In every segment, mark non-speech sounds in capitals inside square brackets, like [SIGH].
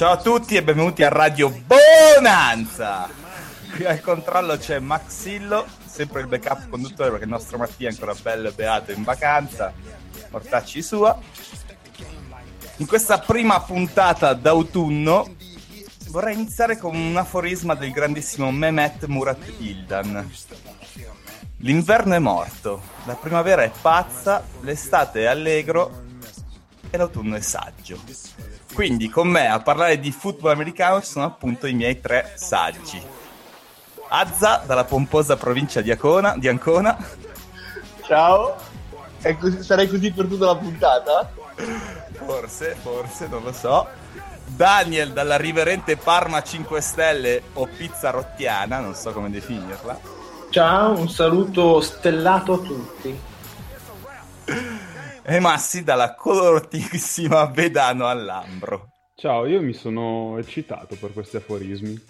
Ciao a tutti e benvenuti a Radio Bonanza. Qui al controllo c'è Maxillo, sempre il backup conduttore perché il nostro Mattia è ancora bello e beato in vacanza. Mortacci sua. In questa prima puntata d'autunno vorrei iniziare con un aforisma del grandissimo Mehmet Murat Ildan. L'inverno è morto, la primavera è pazza, l'estate è allegro e l'autunno è saggio. Quindi con me a parlare di football americano ci sono appunto i miei tre saggi. Azza dalla pomposa provincia di, Acona, di Ancona, Ciao, così, sarei così per tutta la puntata? forse, forse, non lo so. Daniel dalla riverente Parma 5 Stelle o pizza rottiana, non so come definirla. Ciao, un saluto stellato a tutti. [LAUGHS] Massi dalla coloratissima Vedano all'Ambro. Ciao, io mi sono eccitato per questi aforismi.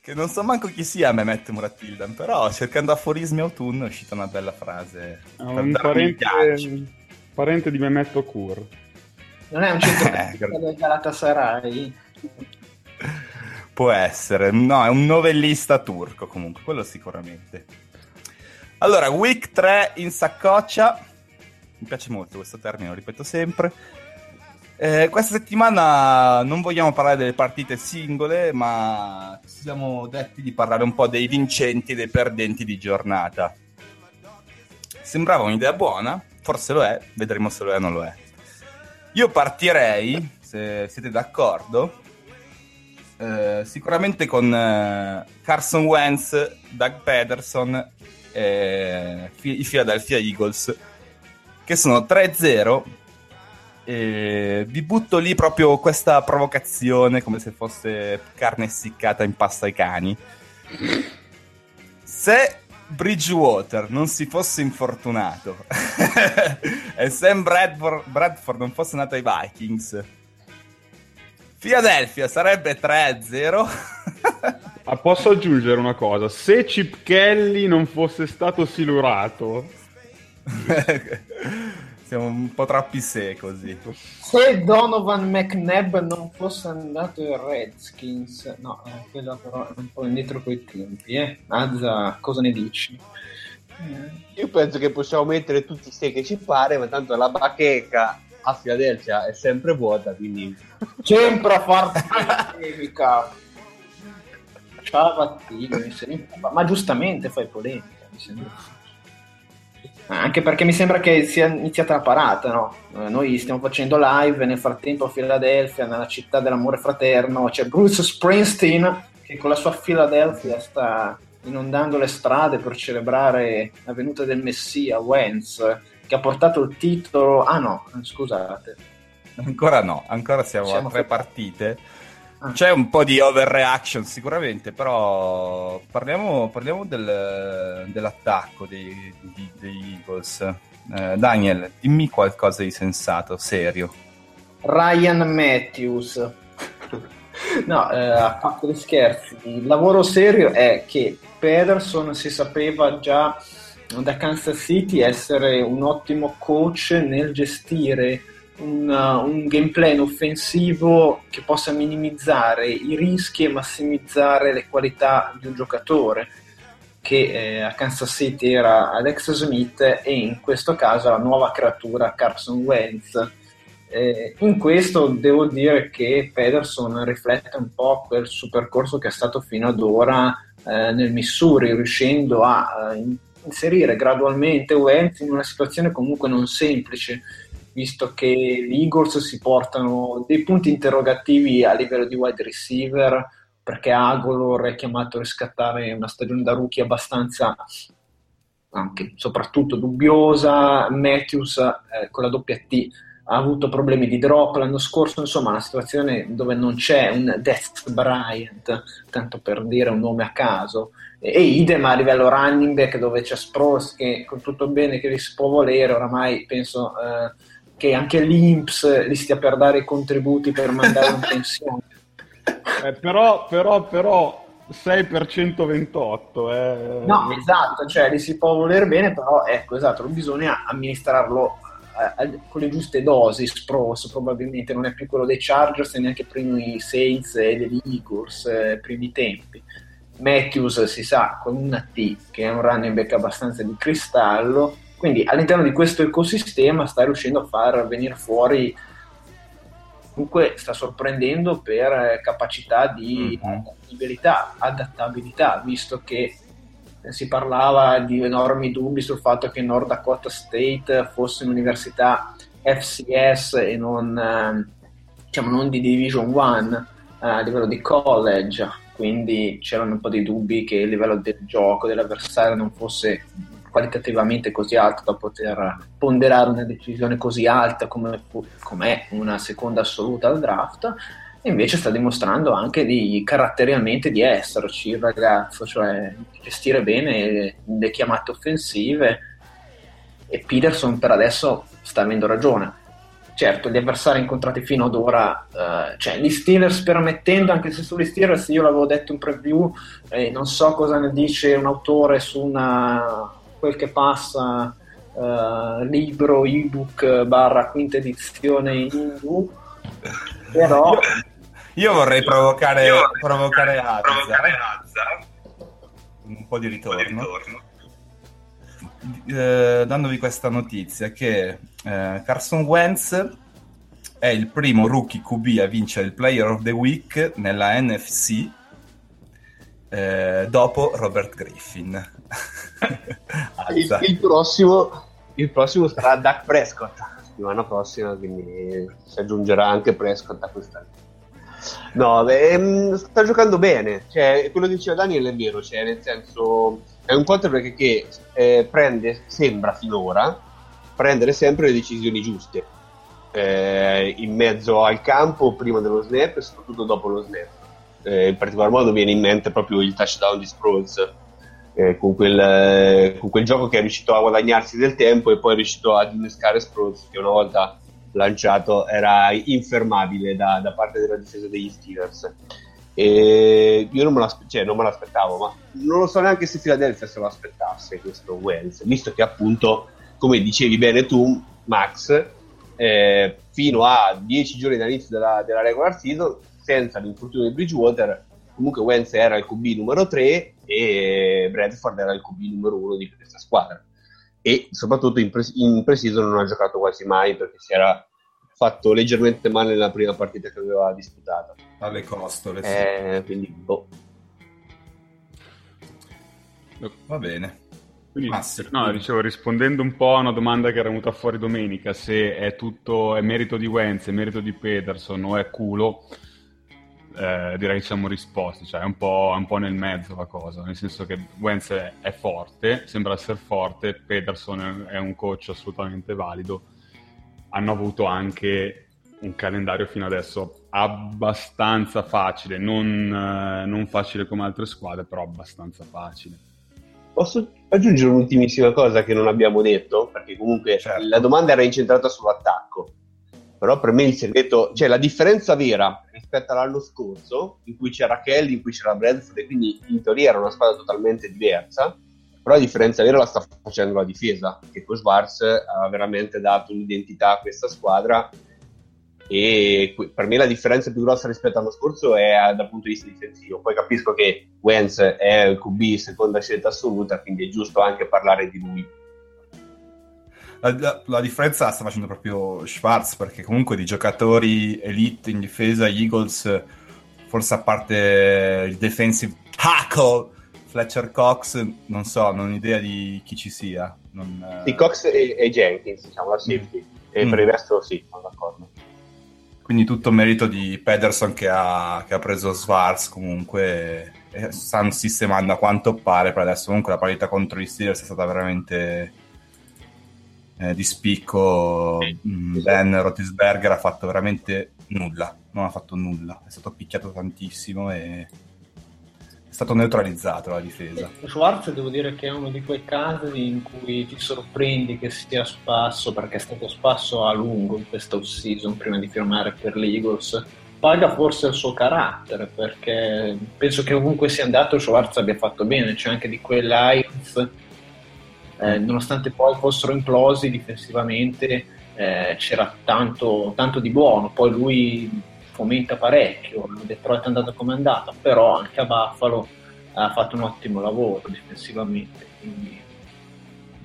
Che non so manco chi sia Mehmet Muratildan, però cercando aforismi autunno è uscita una bella frase. È un parente, ghiaccio. parente di Mehmet Kur. Non è un [LAUGHS] Eh, gra- del Galatasaray? Può essere, no, è un novellista turco comunque, quello sicuramente. Allora, week 3 in saccoccia. Mi piace molto questo termine, lo ripeto sempre. Eh, questa settimana non vogliamo parlare delle partite singole, ma ci siamo detti di parlare un po' dei vincenti e dei perdenti di giornata. Sembrava un'idea buona, forse lo è, vedremo se lo è o non lo è. Io partirei, se siete d'accordo, eh, sicuramente con eh, Carson Wentz, Doug Pederson e i Philadelphia Eagles, che sono 3-0. E vi butto lì proprio questa provocazione come se fosse carne essiccata in pasta ai cani. Se Bridgewater non si fosse infortunato [LAUGHS] e Sam Bradford, Bradford non fosse andato ai Vikings, Philadelphia sarebbe 3-0. Ah, posso aggiungere una cosa? Se Chip Kelly non fosse stato silurato, [LAUGHS] Siamo un po' troppi se così. Se Donovan McNabb non fosse andato ai Redskins, no, eh, quello però è un po' indietro coi tempi, eh. Azza, cosa ne dici? Io penso che possiamo mettere tutti i se che ci pare, ma tanto la bacheca a Filadelfia è sempre vuota, quindi Sempre a farti polemica. Ciao Vattino, mi sembra- ma giustamente fai polemica, mi sembra. Anche perché mi sembra che sia iniziata la parata, no? Eh, Noi stiamo facendo live nel frattempo a Filadelfia, nella città dell'amore fraterno, c'è Bruce Springsteen che con la sua Filadelfia sta inondando le strade per celebrare la venuta del Messia, Wentz, che ha portato il titolo... Ah no, scusate. Ancora no, ancora siamo, Siamo a tre partite. Ah. C'è un po' di overreaction sicuramente, però parliamo, parliamo del- dell'attacco dei, di- degli Eagles. Eh, Daniel, dimmi qualcosa di sensato, serio. Ryan Matthews. No, eh, a parte gli scherzi, il lavoro serio è che Pederson si sapeva già da Kansas City essere un ottimo coach nel gestire un, uh, un gameplay offensivo che possa minimizzare i rischi e massimizzare le qualità di un giocatore che eh, a Kansas City era Alex Smith e in questo caso la nuova creatura Carson Wentz. Eh, in questo devo dire che Pederson riflette un po' quel suo percorso che è stato fino ad ora eh, nel Missouri, riuscendo a uh, inserire gradualmente Wentz in una situazione comunque non semplice, visto che gli Eagles si portano dei punti interrogativi a livello di wide receiver, perché Agolor è chiamato a riscattare una stagione da rookie abbastanza anche soprattutto dubbiosa, Matthews eh, con la doppia T ha avuto problemi di drop l'anno scorso, insomma una situazione dove non c'è un Death Bryant, tanto per dire un nome a caso, e idem a livello running back dove c'è Spross che con tutto bene che li si può volere, oramai penso eh, che anche l'Inps li stia per dare i contributi per mandare in pensione. [LAUGHS] Eh, però, però, però 6 per 128 eh. no esatto cioè li si può voler bene però ecco esatto bisogna amministrarlo eh, con le giuste dosi Spross probabilmente non è più quello dei Chargers e neanche primi Saints e degli Eagles eh, primi tempi Matthews si sa con una T che è un running back abbastanza di cristallo quindi all'interno di questo ecosistema sta riuscendo a far venire fuori comunque sta sorprendendo per eh, capacità di mm-hmm. adattabilità, visto che si parlava di enormi dubbi sul fatto che North Dakota State fosse un'università FCS e non, eh, diciamo, non di Division 1 eh, a livello di college, quindi c'erano un po' di dubbi che il livello del gioco dell'avversario non fosse qualitativamente così alto da poter ponderare una decisione così alta come è una seconda assoluta al draft e invece sta dimostrando anche di caratterialmente di esserci il ragazzo, cioè gestire bene le chiamate offensive e Peterson per adesso sta avendo ragione. Certo, gli avversari incontrati fino ad ora, eh, cioè gli Steelers permettendo, anche se sugli Steelers io l'avevo detto in preview, eh, non so cosa ne dice un autore su una, quel che passa uh, libro, ebook barra quinta edizione in Hindu però io, io vorrei provocare, io vorrei provocare, Azza. provocare Azza un po' di ritorno, po di ritorno. Eh, dandovi questa notizia che eh, Carson Wentz è il primo rookie QB a vincere il Player of the Week nella NFC eh, dopo Robert Griffin. [LAUGHS] il, il, prossimo, il prossimo sarà Duck Prescott. La settimana prossima, quindi si aggiungerà anche Prescott a questa. No, beh, sta giocando bene, cioè, quello che diceva Daniel è vero, cioè, nel senso è un quarterback che eh, prende, sembra finora, prendere sempre le decisioni giuste eh, in mezzo al campo, prima dello snap e soprattutto dopo lo snap. Eh, in particolar modo viene in mente proprio il touchdown di Sproles eh, con, quel, eh, con, quel, gioco che è riuscito a guadagnarsi del tempo e poi è riuscito ad innescare Sproles che una volta lanciato era infermabile da, da parte della difesa degli Steelers. E io non me, cioè, non me, l'aspettavo ma non lo so neanche se Philadelphia se lo aspettasse questo Wells visto che appunto come dicevi bene tu Max eh, fino a 10 giorni dall'inizio della, della regular season senza l'infortunio di Bridgewater, comunque Wentz era il QB numero 3 e Bradford era il QB numero 1 di questa squadra. E soprattutto in, pre- in pre-season non ha giocato quasi mai perché si era fatto leggermente male nella prima partita che aveva disputato. Alle costole, sì. Eh, quindi, boh. Va bene. Quindi, no, dicevo, rispondendo un po' a una domanda che era venuta fuori domenica, se è tutto è merito di Wentz, è merito di Peterson o è culo, eh, direi che siamo risposti, cioè è un, po', un po' nel mezzo la cosa, nel senso che Wentz è, è forte, sembra essere forte, Peterson è, è un coach assolutamente valido, hanno avuto anche un calendario fino adesso abbastanza facile, non, eh, non, facile come altre squadre, però abbastanza facile. Posso aggiungere un'ultimissima cosa che non abbiamo detto? Perché comunque certo. la domanda era incentrata sull'attacco. Però per me il segreto, cioè la differenza vera rispetto all'anno scorso, in cui c'era Kelly, in cui c'era Bradford, e quindi in teoria era una squadra totalmente diversa, però la differenza vera la sta facendo la difesa, che con Schwarz ha veramente dato un'identità a questa squadra e per me la differenza più grossa rispetto all'anno scorso è dal punto di vista difensivo. Poi capisco che Wentz è il QB seconda scelta assoluta, quindi è giusto anche parlare di lui la, la, la, differenza la sta facendo proprio Schwartz perché comunque di giocatori elite in difesa Eagles forse a parte il defensive tackle Fletcher Cox non so, non ho idea di chi ci sia non, sì, Cox e, e, Jenkins diciamo la safety mm. e mm. per il resto sì, sono d'accordo quindi tutto merito di Pederson che ha, che ha preso Schwartz comunque stanno sistemando a quanto pare per adesso comunque la partita contro gli Steelers è stata veramente eh, di spicco mm, Ben Rotisberger ha fatto veramente nulla non ha fatto nulla è stato picchiato tantissimo e è stato neutralizzato la difesa. Schwartz devo dire che è uno di quei casi in cui ti sorprendi che sia spasso perché è stato spasso a lungo in questa off-season prima di firmare per l'Eagles paga forse il suo carattere perché penso che ovunque sia andato Schwartz abbia fatto bene c'è anche di quei Lions eh, nonostante poi fossero implosi difensivamente eh, c'era tanto, tanto, di buono. Poi lui fomenta parecchio Detroit è andato come è andato però anche a Buffalo ha fatto un ottimo lavoro difensivamente quindi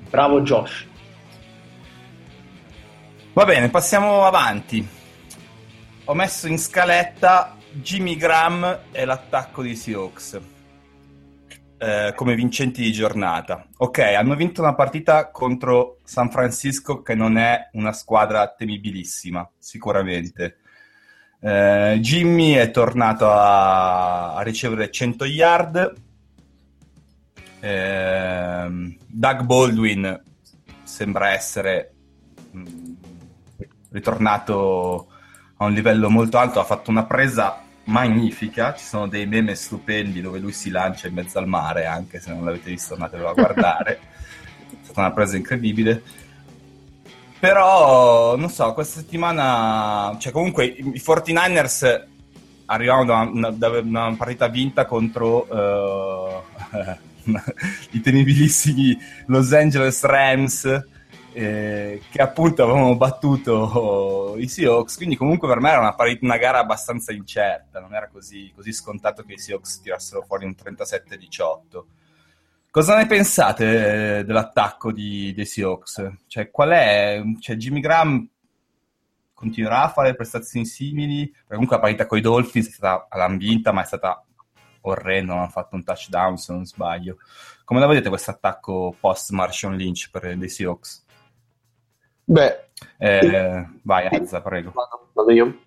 bravo Josh. Va bene passiamo avanti. Ho messo in scaletta Jimmy Graham e l'attacco di Seahawks eh, come vincenti di giornata. Ok, hanno vinto una partita contro San Francisco che non è una squadra temibilissima, sicuramente. Eh, Jimmy è tornato a, a ricevere 100 yard. Eh, Doug Baldwin sembra essere mm, ritornato a un livello molto alto, ha fatto una presa magnifica, ci sono dei meme stupendi dove lui si lancia in mezzo al mare, anche se non l'avete visto andatelo a guardare, [LAUGHS] è stata una presa incredibile. Però, non so, questa settimana, cioè comunque i 49ers arrivavano da una, da una partita vinta contro uh, [LAUGHS] i temibilissimi Los Angeles Rams eh, che appunto avevamo battuto i Seahawks, quindi comunque per me era una, una gara abbastanza incerta, non era così, così, scontato che i Seahawks tirassero fuori un 37-18. Cosa ne pensate eh, dell'attacco di, dei Seahawks? Cioè, qual è? Cioè, Jimmy Graham continuerà a fare prestazioni simili? Comunque la partita con i Dolphins è stata all'ambinta, ma è stata orrenda, non ha fatto un touchdown se non sbaglio. Come la vedete questo attacco post Martian Lynch per dei Seahawks? Beh, eh, vai Azza, prego. Vado, vado io.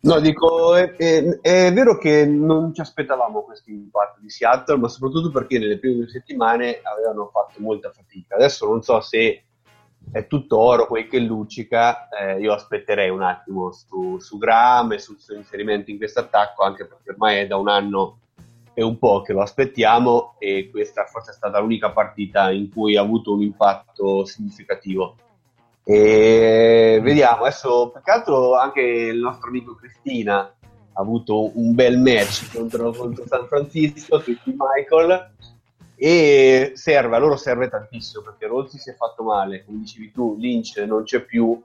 No, dico, è, è, è, vero che non ci aspettavamo questo impatto di Seattle, ma soprattutto perché nelle prime due settimane avevano fatto molta fatica. Adesso non so se è tutto oro quel che luccica, eh, io aspetterei un attimo su, su Graham e sul suo inserimento in questo attacco, anche perché ormai è da un anno e un po' che lo aspettiamo e questa forse è stata l'unica partita in cui ha avuto un impatto significativo. E vediamo, adesso più che altro anche il nostro amico Cristina ha avuto un bel match contro, contro San Francisco, Christy Michael, e serve, a loro serve tantissimo perché Rozzi si è fatto male, come dicevi tu, Lynch non c'è più,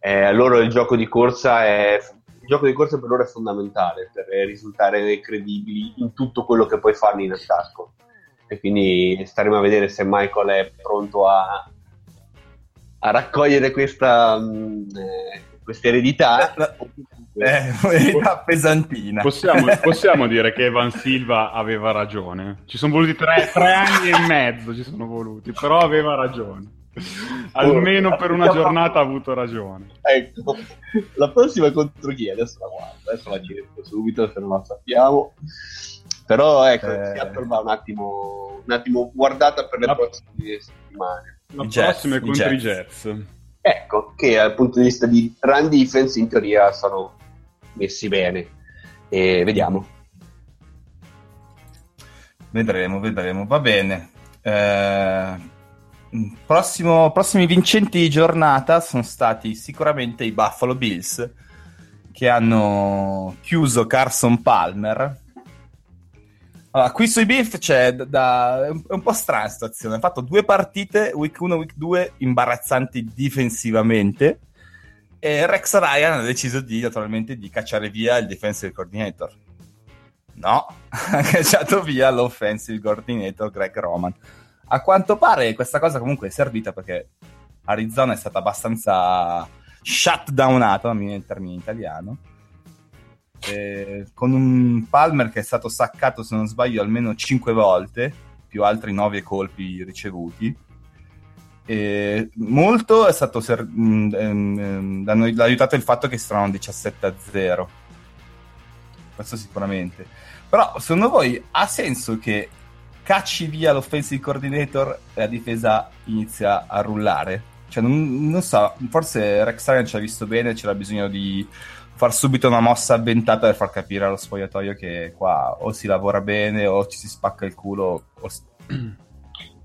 eh, loro il gioco di corsa è il gioco di corsa per loro è fondamentale per risultare credibili in tutto quello che puoi farli in attacco. E quindi staremo a vedere se Michael è pronto a, a raccogliere questa, mm, eh, questa eredità. Eh, [LAUGHS] eredità pesantina. Possiamo, [LAUGHS] possiamo, dire che Evan Silva aveva ragione. Ci sono voluti tre, tre anni e mezzo, ci sono voluti, però aveva ragione. Almeno per una giornata ha avuto ragione. Ecco, la prossima contro chi? Adesso la guardo, adesso la cerco subito se non la sappiamo. Però ecco, eh... Seattle va un attimo, un attimo guardata per le la... prossime settimane. La prossima è contro i Jets. Jets. Ecco, che dal punto di vista di run defense in teoria sono messi bene. E vediamo. Vedremo, vedremo. Va bene. Eh, prossimo, prossimi vincenti di giornata sono stati sicuramente i Buffalo Bills che hanno chiuso Carson Palmer allora, qui sui Beef c'è da, è un po' strana la situazione. Ha fatto due partite, week 1 week 2, imbarazzanti difensivamente. E Rex Ryan ha deciso di, naturalmente, di cacciare via il defensive coordinator. No, [LAUGHS] ha cacciato via l'offensive coordinator Greg Roman. A quanto pare questa cosa comunque è servita perché Arizona è stata abbastanza shutdownata, in italiano, eh, con un Palmer che è stato saccato, se non sbaglio, almeno 5 volte, più altri 9 colpi ricevuti. E molto è stato ser- mh, ehm, l'hanno, l'ha aiutato il fatto che trovano 17 a 0 questo sicuramente. Però secondo voi ha senso che cacci via l'offensive coordinator e la difesa inizia a rullare? Cioè non, non so forse Rex Ryan ci ha visto bene c'era bisogno di far subito una mossa avventata per far capire allo spogliatoio che qua o si lavora bene o ci si spacca il culo o [CLEARS THROAT]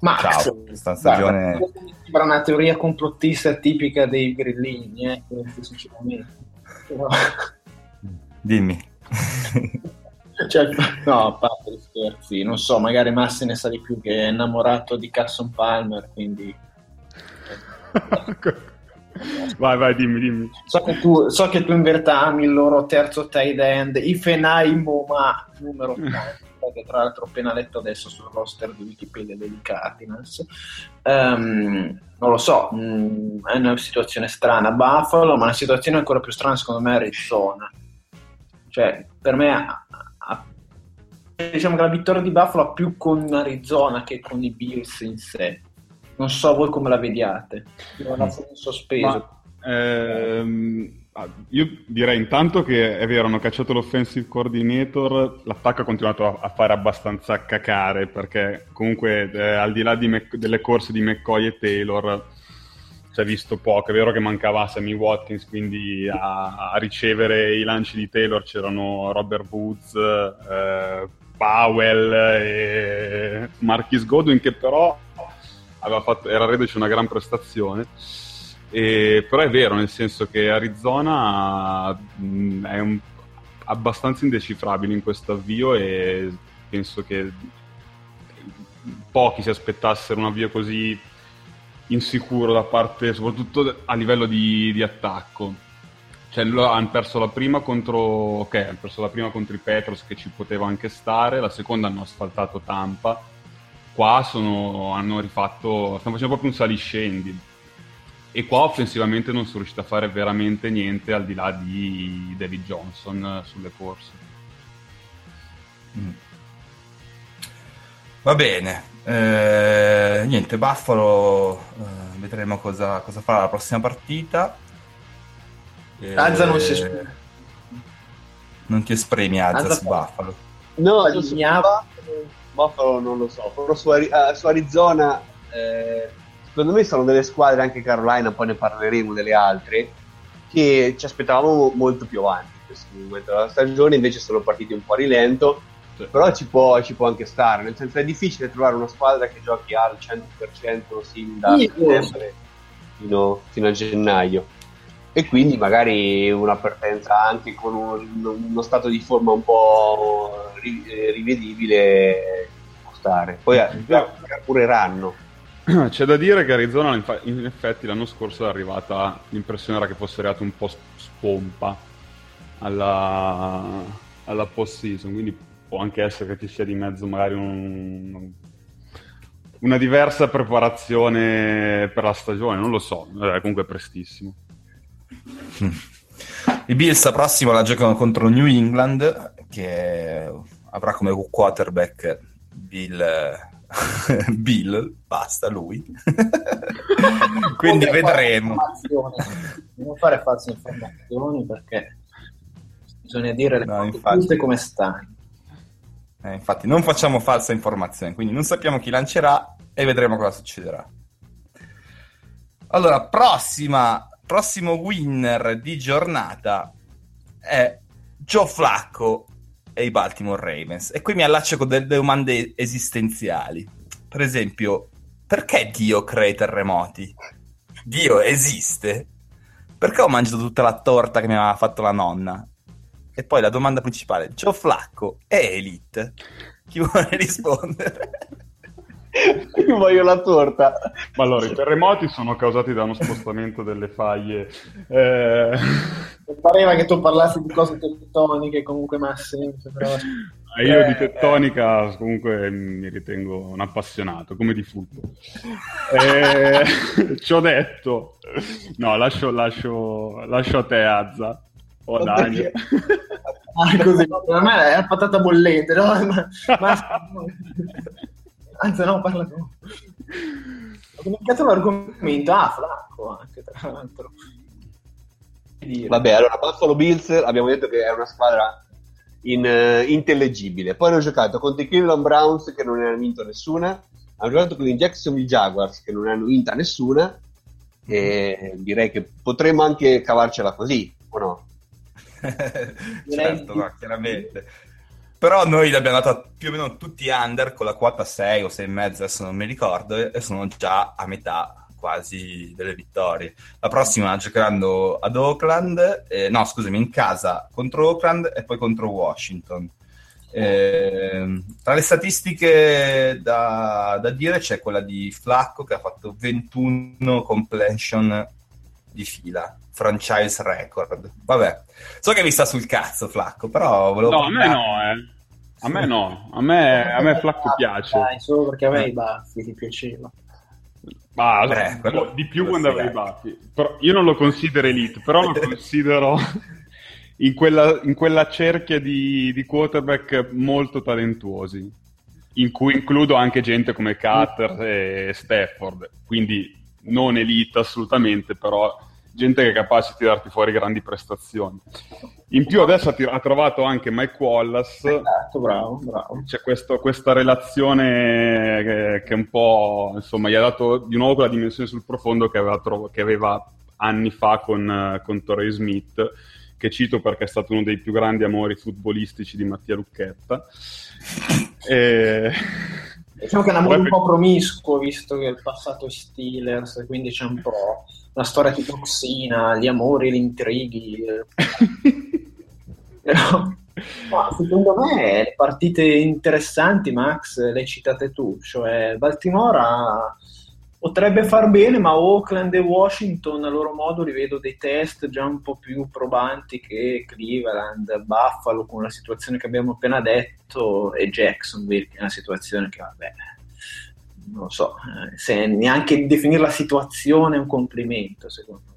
Max, Ciao, questa stagione... guarda, sembra una teoria complottista tipica dei grillini, eh, sinceramente. Però... [LAUGHS] Dimmi. [LAUGHS] cioè, no, a parte gli scherzi, non so, magari Massi ne sa di più che è innamorato di Carson Palmer, quindi... [LAUGHS] vai, vai, dimmi, dimmi. So che, tu, so che tu in verità ami il loro terzo tight end, Ifenaimo, ma numero [LAUGHS] 80 che tra l'altro ho appena letto adesso sul roster di Wikipedia dei Cardinals. Um, non lo so, um, è una situazione strana Buffalo, ma una situazione ancora più strana secondo me è Arizona. Cioè, per me ha, ha, diciamo che la vittoria di Buffalo ha più con Arizona che con i Bills in sé. Non so voi come la vediate. Io la in sospeso. Ma, ehm Ah, io direi intanto che è vero, hanno cacciato l'offensive coordinator, l'attacco ha continuato a, fare abbastanza cacare perché comunque eh, al di là di Mac- delle corse di McCoy e Taylor si è visto poco, è vero che mancava Sammy Watkins, quindi a, a ricevere i lanci di Taylor c'erano Robert Woods, eh, Powell e Marquis Godwin che però fatto, era reduce una gran prestazione e, però è vero, nel senso che Arizona mh, mm, è un, abbastanza indecifrabile in questo avvio e penso che pochi si aspettassero un avvio così insicuro da parte, soprattutto a livello di, di attacco. Cioè, hanno perso la prima contro. Ok, hanno perso la prima contro i Petros che ci poteva anche stare, la seconda hanno asfaltato Tampa. Qua sono, hanno rifatto. Stanno facendo proprio un saliscendi e qua offensivamente non sono riuscito a fare veramente niente al di là di David Johnson eh, sulle corse. Mm. Va bene, eh, niente, Buffalo, eh, vedremo cosa, cosa, farà la prossima partita. Eh, Azza non si esprime. Non ti esprimi Azza, Azza su Buffalo. No, su Buffalo non lo so, però su, uh, su Arizona eh, secondo me sono delle squadre, anche Carolina, poi ne parleremo delle altre, che ci aspettavamo molto più avanti in questo momento. Della stagione, invece sono partiti un po' a rilento, sì. però ci può, ci può, anche stare, nel senso è difficile trovare una squadra che giochi al 100% sin da settembre fino, fino a gennaio. E quindi magari una partenza anche con un, uno stato di forma un po' rivedibile può stare. Poi apureranno [CLEARS THROAT] C'è da dire che Arizona in effetti l'anno scorso è arrivata, l'impressione era che fosse arrivato un po' spompa alla, alla post-season, quindi può anche essere che ci sia di mezzo magari un, una diversa preparazione per la stagione, non lo so, è comunque prestissimo. [LAUGHS] I Bills la prossima la giocano contro New England che avrà come quarterback Bill [LAUGHS] Bill, basta lui. [LAUGHS] Quindi vedremo. Non fare false informazioni perché bisogna dire le no, cose come stanno. Eh, infatti non facciamo falsa informazione, quindi non sappiamo chi lancerà e vedremo cosa succederà. Allora, prossima, prossimo winner di giornata è Joe Flacco e i Baltimore Ravens. E qui mi allaccio con delle domande esistenziali. Per esempio, perché Dio crea i terremoti? Dio esiste? Perché ho mangiato tutta la torta che mi aveva fatto la nonna? E poi la domanda principale, Joe Flacco è Elite? Chi vuole [LAUGHS] rispondere? Io voglio la torta. Ma allora, i terremoti sono causati da uno spostamento delle faglie. Eh... Pareva che tu parlassi di cose tettoniche, comunque ma senso, però... Io di tettonica comunque mi ritengo un appassionato, come di football. [LAUGHS] eh, ci ho detto, no, lascio, lascio, lascio a te Azza o Daniel. Ah, così, per me è la patata bollente, no? [LAUGHS] Ma, ma... Anzi, no, parla tu. Ho dimenticato l'argomento. Ah, Flacco anche, tra l'altro. Vabbè, allora Buffalo Bills abbiamo detto che è una squadra in, uh, intellegibile. Poi hanno giocato contro i Cleveland Browns che non ne hanno vinto nessuna, hanno giocato con i Jacksonville Jaguars che non ne hanno vinta nessuna e direi che potremmo anche cavarcela così, o no? [LAUGHS] certo, no, chiaramente. Però noi li abbiamo dato più o meno tutti under con la quota 6 o 6 e mezzo, adesso non mi ricordo, e sono già a metà quasi delle vittorie. La prossima giocheranno ad Oakland, eh, no scusami, in casa contro Oakland e poi contro Washington. Eh, tra le statistiche da, da, dire c'è quella di Flacco che ha fatto 21 completion di fila, franchise record. Vabbè, so che mi sta sul cazzo Flacco, però volevo... No, a me no, eh. A me no, a me, a me Flacco piace. Dai, solo perché a me i baffi ti piaceva. Ah, Beh, quello, di più quando avevi i baffi. io non lo considero elite, però lo [LAUGHS] considero in quella, in quella cerchia di, di, quarterback molto talentuosi, in cui includo anche gente come Carter e Stafford, quindi non elite assolutamente, però gente che è capace di tirarti fuori grandi prestazioni. In più adesso ha, tir- ha trovato anche Mike Wallace. Esatto, bravo, bravo. C'è questo, questa relazione che, che, un po', insomma, gli ha dato di nuovo quella dimensione sul profondo che aveva, trov- che aveva anni fa con, con Torrey Smith, che cito perché è stato uno dei più grandi amori futbolistici di Mattia Lucchetta. e... Diciamo che è un amore un po' promiscuo, visto che il passato è Steelers, quindi c'è un po' una storia di toxina, gli amori, gli intrighi. Però, ma secondo me le partite interessanti, Max, le hai citate tu, cioè Baltimora potrebbe far bene, ma Oakland e Washington a loro modo rivedo dei test già un po' più probanti che Cleveland, Buffalo con la situazione che abbiamo appena detto e Jacksonville che è una situazione che vabbè non so, eh, se neanche definire la situazione è un complimento, secondo me.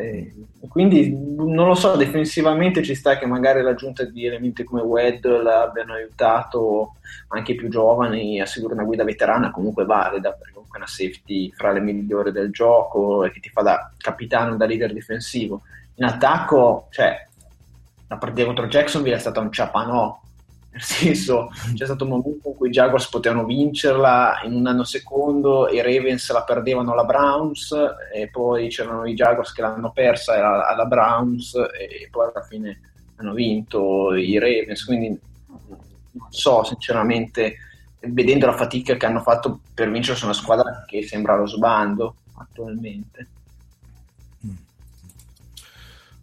Eh, quindi non lo so, defensivamente ci sta che magari l'aggiunta di elementi come Weddle abbiano aiutato anche i più giovani a seguire una guida veterana comunque valida, perché comunque è una safety fra le migliori del gioco e che ti fa da capitano, da leader difensivo. In attacco, cioè, la partita contro Jacksonville è stata un ciapanò, [LAUGHS] nel senso c'è stato un momento in cui i Jaguars potevano vincerla in un anno secondo i Ravens la perdevano alla Browns e poi c'erano i Jaguars che l'hanno persa alla Browns e poi alla fine hanno vinto i Ravens. Quindi non so sinceramente vedendo la fatica che hanno fatto per vincere su una squadra che sembra lo sbando attualmente.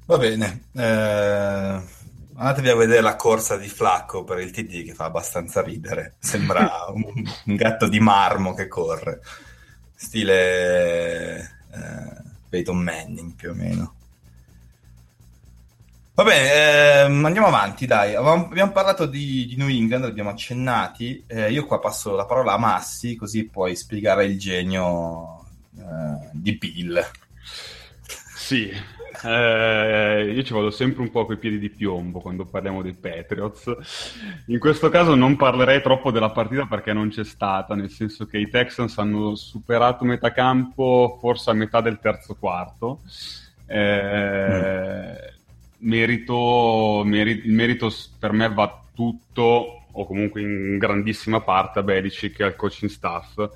Va bene eh Andatevi a vedere la corsa di Flacco per il TD che fa abbastanza ridere. Sembra [LAUGHS] un, un gatto di marmo che corre. Stile eh, Peyton Manning più o meno. Va bene, eh, andiamo avanti, dai. Abbiamo parlato di, di New England, abbiamo accennati. Eh, io qua passo la parola a Massi, così puoi spiegare il genio eh, di Bill. Sì, eh, io ci vado sempre un po' coi piedi di piombo quando parliamo dei Patriots. In questo caso non parlerei troppo della partita perché non c'è stata, nel senso che i Texans hanno superato metà campo forse a metà del terzo quarto. Eh, mm. merito, meri- il merito per me va tutto, o comunque in grandissima parte, a Belichick e al coaching staff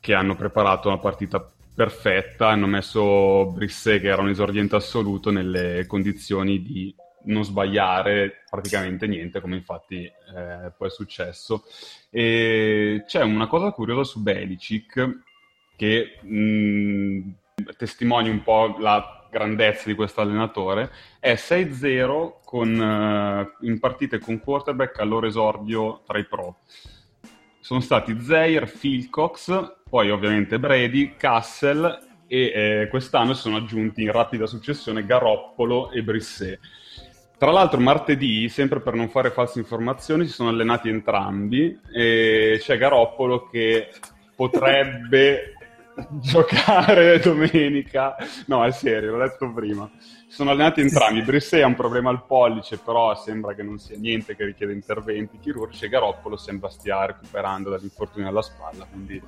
che hanno preparato una partita perfetta, hanno messo Brissé, che era un esordiente assoluto, nelle condizioni di non sbagliare praticamente niente, come infatti eh, poi è successo. E c'è una cosa curiosa su Belicic che mh, testimonia un po' la grandezza di questo allenatore, è 6-0 con, uh, in partite con quarterback al loro esordio tra i pro. Sono stati Zaire, Philcox, poi ovviamente Brady, Cassel e eh, quest'anno si sono aggiunti in rapida successione Garoppolo e Brisset. Tra l'altro martedì, sempre per non fare false informazioni, si sono allenati entrambi e c'è Garoppolo che potrebbe [LAUGHS] giocare domenica. No, è serio, l'ho detto prima. Si sono allenati entrambi. Brisset ha un problema al pollice, però sembra che non sia niente che richiede interventi chirurgici e Garoppolo sembra stia recuperando dall'infortunio alla spalla, quindi...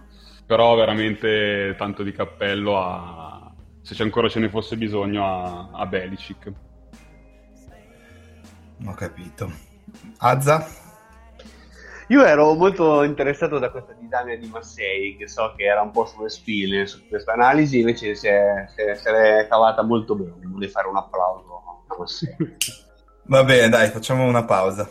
però veramente tanto di cappello a... se ancora ce ne fosse bisogno a, a Belicic. Ho capito. Azza? Io ero molto interessato da questa dinamica di Massei, che so che era un po' sulle spine su questa analisi, invece si è, si è, se l'è cavata molto bene. Volevo fare un applauso a Massei. [LAUGHS] Va bene, dai, facciamo una pausa.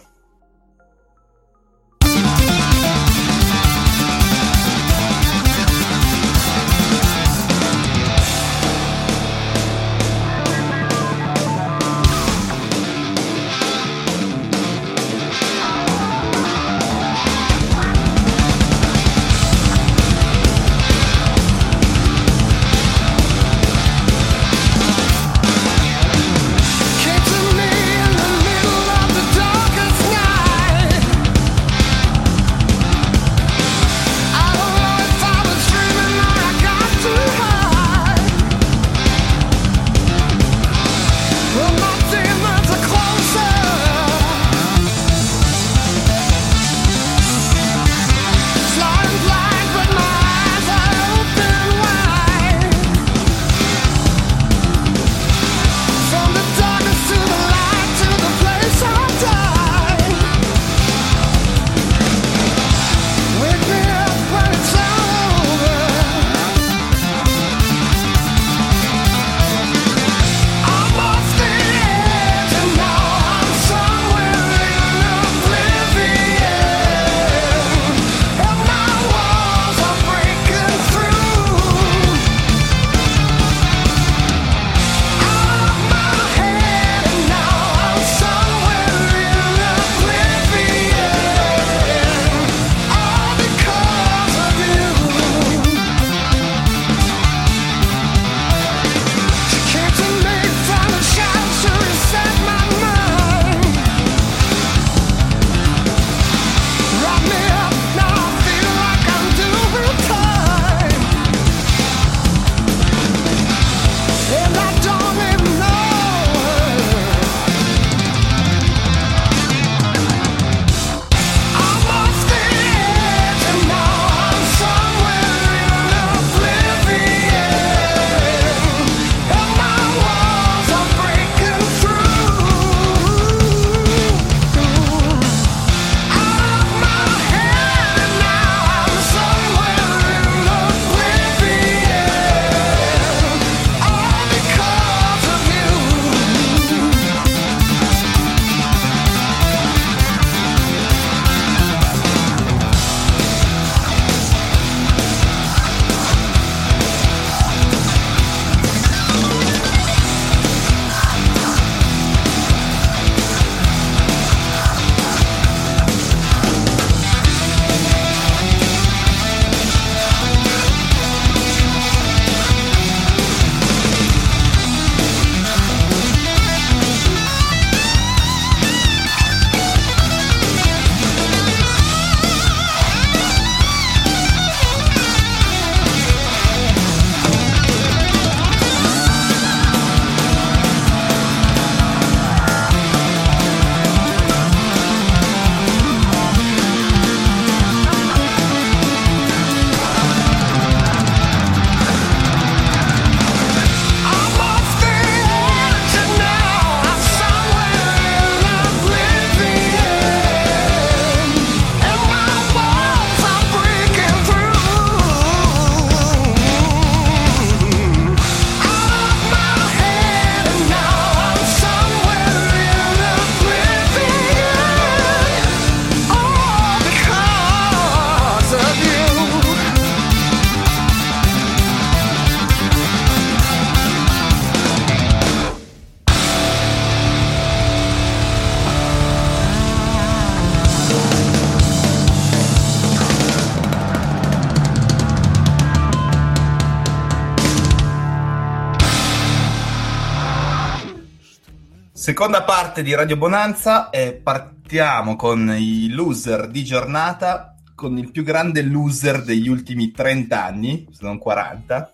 Seconda parte di Radio Bonanza e partiamo con i loser di giornata, con il più grande loser degli ultimi 30 anni, se non 40,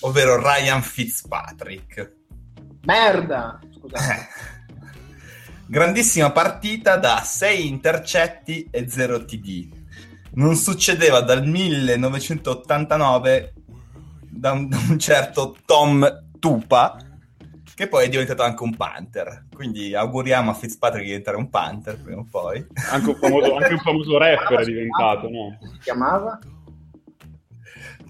ovvero Ryan Fitzpatrick. Merda! Scusate. Eh. Grandissima partita da 6 intercetti e 0 TD. Non succedeva dal 1989 da un, da un certo Tom Tupa, che poi è diventato anche un Panther. Quindi auguriamo a Fitzpatrick di diventare un Panther prima o poi. Anche un famoso, anche un famoso rapper è [LAUGHS] diventato, no? Si chiamava?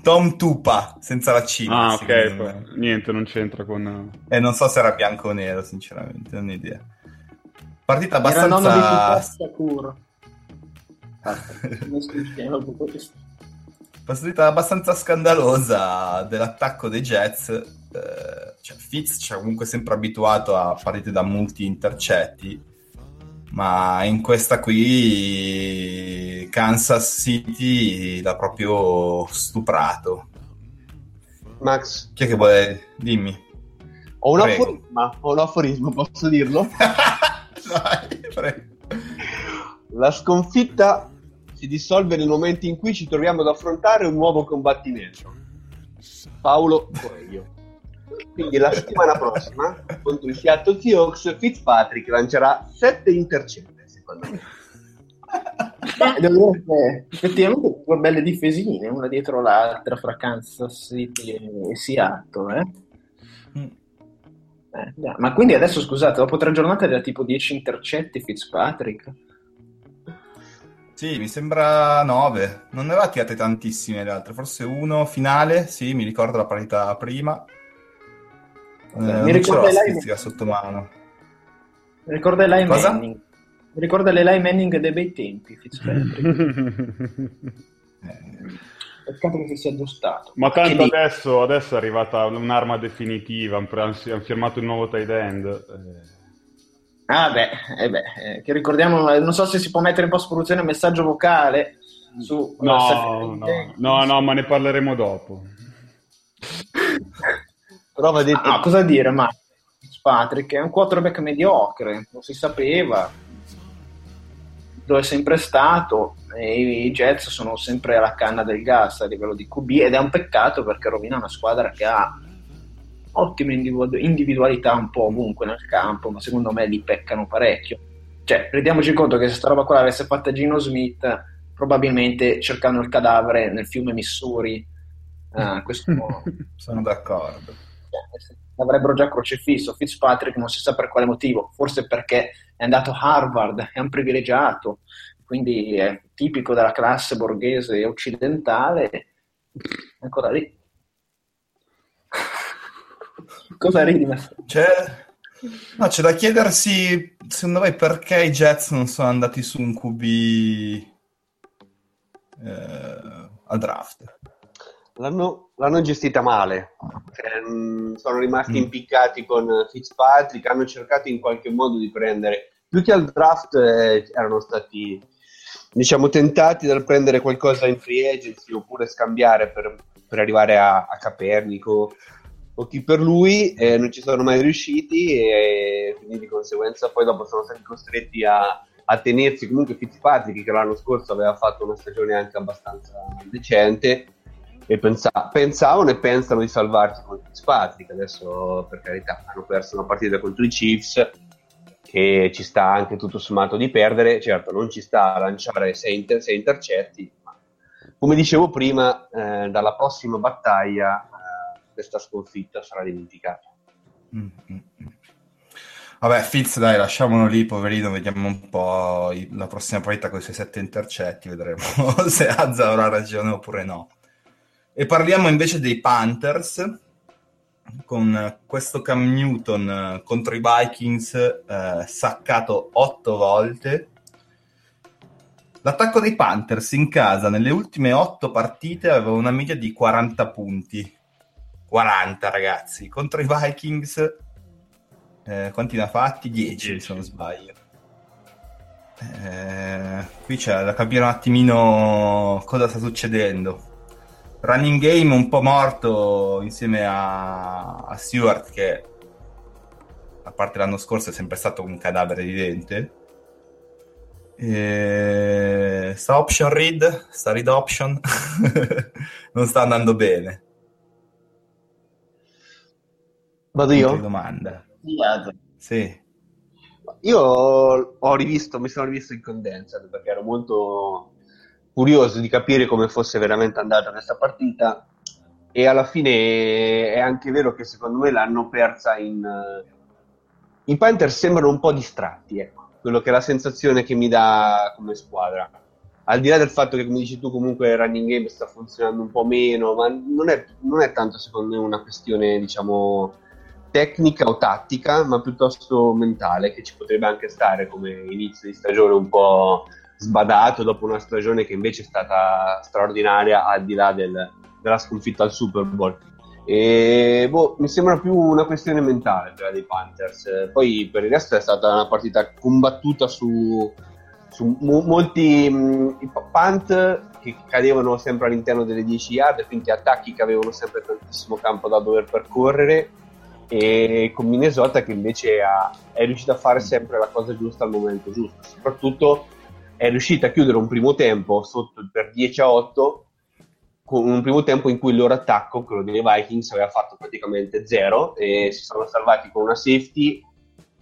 Tom Tupa, senza la C. Ah, ok, poi- niente, non c'entra con... E non so se era bianco o nero, sinceramente, non ho idea. Partita Era il nonno di abbastanza... [LAUGHS] Partita abbastanza scandalosa dell'attacco dei Jets. Eh, cioè, Fitz ci ha comunque sempre abituato a partite da multi intercetti, ma in questa qui Kansas City l'ha proprio stuprato. Max, Chi è che vuole? Dimmi. ho un aforisma, ho un aforisma, posso dirlo? [LAUGHS] Vai, prego. La sconfitta si dissolve nel momento in cui ci troviamo ad affrontare un nuovo combattimento. Paolo Coelho. Quindi la settimana prossima, contro i Seattle Seahawks, Fitzpatrick lancerà sette intercetti, secondo me. Eh, dovrebbe- effettivamente due belle difesine, una dietro l'altra fra Kansas City e Seattle. Eh? Eh, dai, ma quindi adesso scusate, dopo tre giornate era tipo 10 intercetti Fitzpatrick. Sì, mi sembra 9. Non ne aveva tirate tantissime le altre, forse uno finale, sì, mi ricordo la partita prima. Eh, Mi ricorda Eli- statistica sotto mano. Mi ricorda Eli Cosa? Manning. Mi ricorda l'Eli Manning dei bei tempi, Fitzpatrick. [LAUGHS] Eh, Peccato che si sia aggiustato. Ma tanto adesso, adesso è arrivata un'arma definitiva, hanno, firmato il nuovo tight end. eh. Ah beh, eh beh, eh, che ricordiamo, non so se si può mettere in post-produzione un messaggio vocale su... No, su- no, no, no, ma ne parleremo dopo. [LAUGHS] Però va detto, Ah, cosa dire, ma Fitzpatrick è un quarterback mediocre, non si sapeva dove è sempre stato e i Jets sono sempre alla canna del gas a livello di QB ed è un peccato perché rovina una squadra che ha ottime individu- individualità un po' ovunque nel campo, ma secondo me li peccano parecchio. Cioè, rendiamoci conto che se sta roba qua l'avesse fatta Gino Smith, probabilmente cercando il cadavere nel fiume Missouri, eh, questo [LAUGHS] sono d'accordo. Cioè, l'avrebbero già crocefisso. Fitzpatrick non si sa per quale motivo, forse perché è andato a Harvard, è un privilegiato, quindi è tipico della classe borghese occidentale. Ancora lì. [LAUGHS] Cosa ridi? C'è... No, c'è da chiedersi, secondo me, perché i Jets non sono andati su un QB eh, a draft. L'hanno, l'hanno gestita male. Cioè, sono rimasti Mm. impiccati con Fitzpatrick, hanno cercato in qualche modo di prendere, più che al draft eh, erano stati, diciamo, tentati dal prendere qualcosa in free agency oppure scambiare per, per arrivare a, a Capernico o chi per lui, eh, non ci sono mai riusciti e quindi di conseguenza poi dopo sono stati costretti a, a tenersi comunque Fitzpatrick che l'anno scorso aveva fatto una stagione anche abbastanza decente e pensa- pensavano e pensano di salvarsi con Fitzpatrick adesso per carità hanno perso una partita contro i Chiefs che ci sta anche tutto sommato di perdere certo non ci sta a lanciare sei, inter- sei intercetti ma come dicevo prima eh, dalla prossima battaglia eh, questa sconfitta sarà dimenticata Mm, mm, mm. Vabbè, Fitz, dai, lasciamolo lì, poverino, vediamo un po' la prossima partita con i suoi sette intercetti, vedremo [LAUGHS] se Azza avrà ragione oppure no. E parliamo invece dei Panthers, con questo Cam Newton eh, contro i Vikings, eh, saccato otto volte. L'attacco dei Panthers in casa nelle ultime otto partite aveva una media di 40 punti. 40 ragazzi, contro i Vikings eh, quanti ne ha fatti? 10 se non sbaglio. Eh, qui c'è da capire un attimino cosa sta succedendo. Running game un po' morto insieme a, a Stewart che a parte l'anno scorso, è sempre stato un cadavere vivente. E... Sta option read, sta read option, [LAUGHS] non sta andando bene. Vado io? Domanda. Sì. Io ho rivisto, mi sono rivisto in condensed perché ero molto curioso di capire come fosse veramente andata questa partita e alla fine è anche vero che secondo me l'hanno persa in... I Panthers sembrano un po' distratti, ecco, quello che è la sensazione che mi dà come squadra. Al di là del fatto che, come dici tu, comunque il running game sta funzionando un po' meno, ma non è, non è tanto secondo me una questione, diciamo, tecnica o tattica, ma piuttosto mentale, che ci potrebbe anche stare come inizio di stagione un po' sbadato dopo una stagione che invece è stata straordinaria al di là del, della sconfitta al Super Bowl. E boh, mi sembra più una questione mentale quella dei Panthers. Poi per il resto è stata una partita combattuta su, su mo- molti mh, punt che cadevano sempre all'interno delle 10 yard, quindi attacchi che avevano sempre tantissimo campo da dover percorrere e con Minnesota che invece ha, è riuscita a fare sempre la cosa giusta al momento giusto. Soprattutto è riuscita a chiudere un primo tempo sotto per 10 a 8 con un primo tempo in cui il loro attacco, quello dei Vikings, aveva fatto praticamente zero e si sono salvati con una safety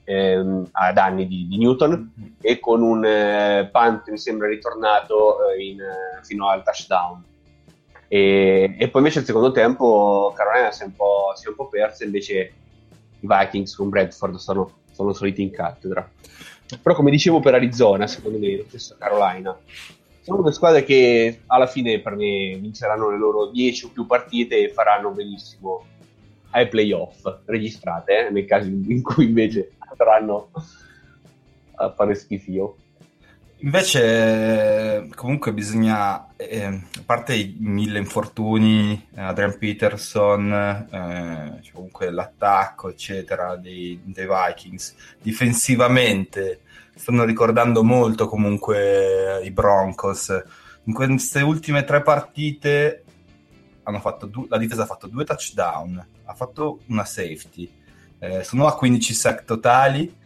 ehm, a danni di, di, Newton e con un eh, punt mi sembra ritornato eh, in, eh, fino al touchdown. E, e, poi invece il secondo tempo Carolina si è un po', si è po persa, invece i Vikings con Bradford sono, sono soliti in cattedra. Però come dicevo per Arizona, secondo me, lo stesso Carolina, sono due squadre che alla fine per me vinceranno le loro 10 o più partite e faranno benissimo ai playoff registrate, eh, nei casi in cui invece andranno a fare schifio. Invece, comunque, bisogna, eh, a parte i mille infortuni, eh, Adrian Peterson, eh, cioè comunque l'attacco, eccetera, dei, dei, Vikings, difensivamente stanno ricordando molto comunque i Broncos. In queste ultime tre partite du- la difesa ha fatto due touchdown, ha fatto una safety, eh, sono a 15 sack totali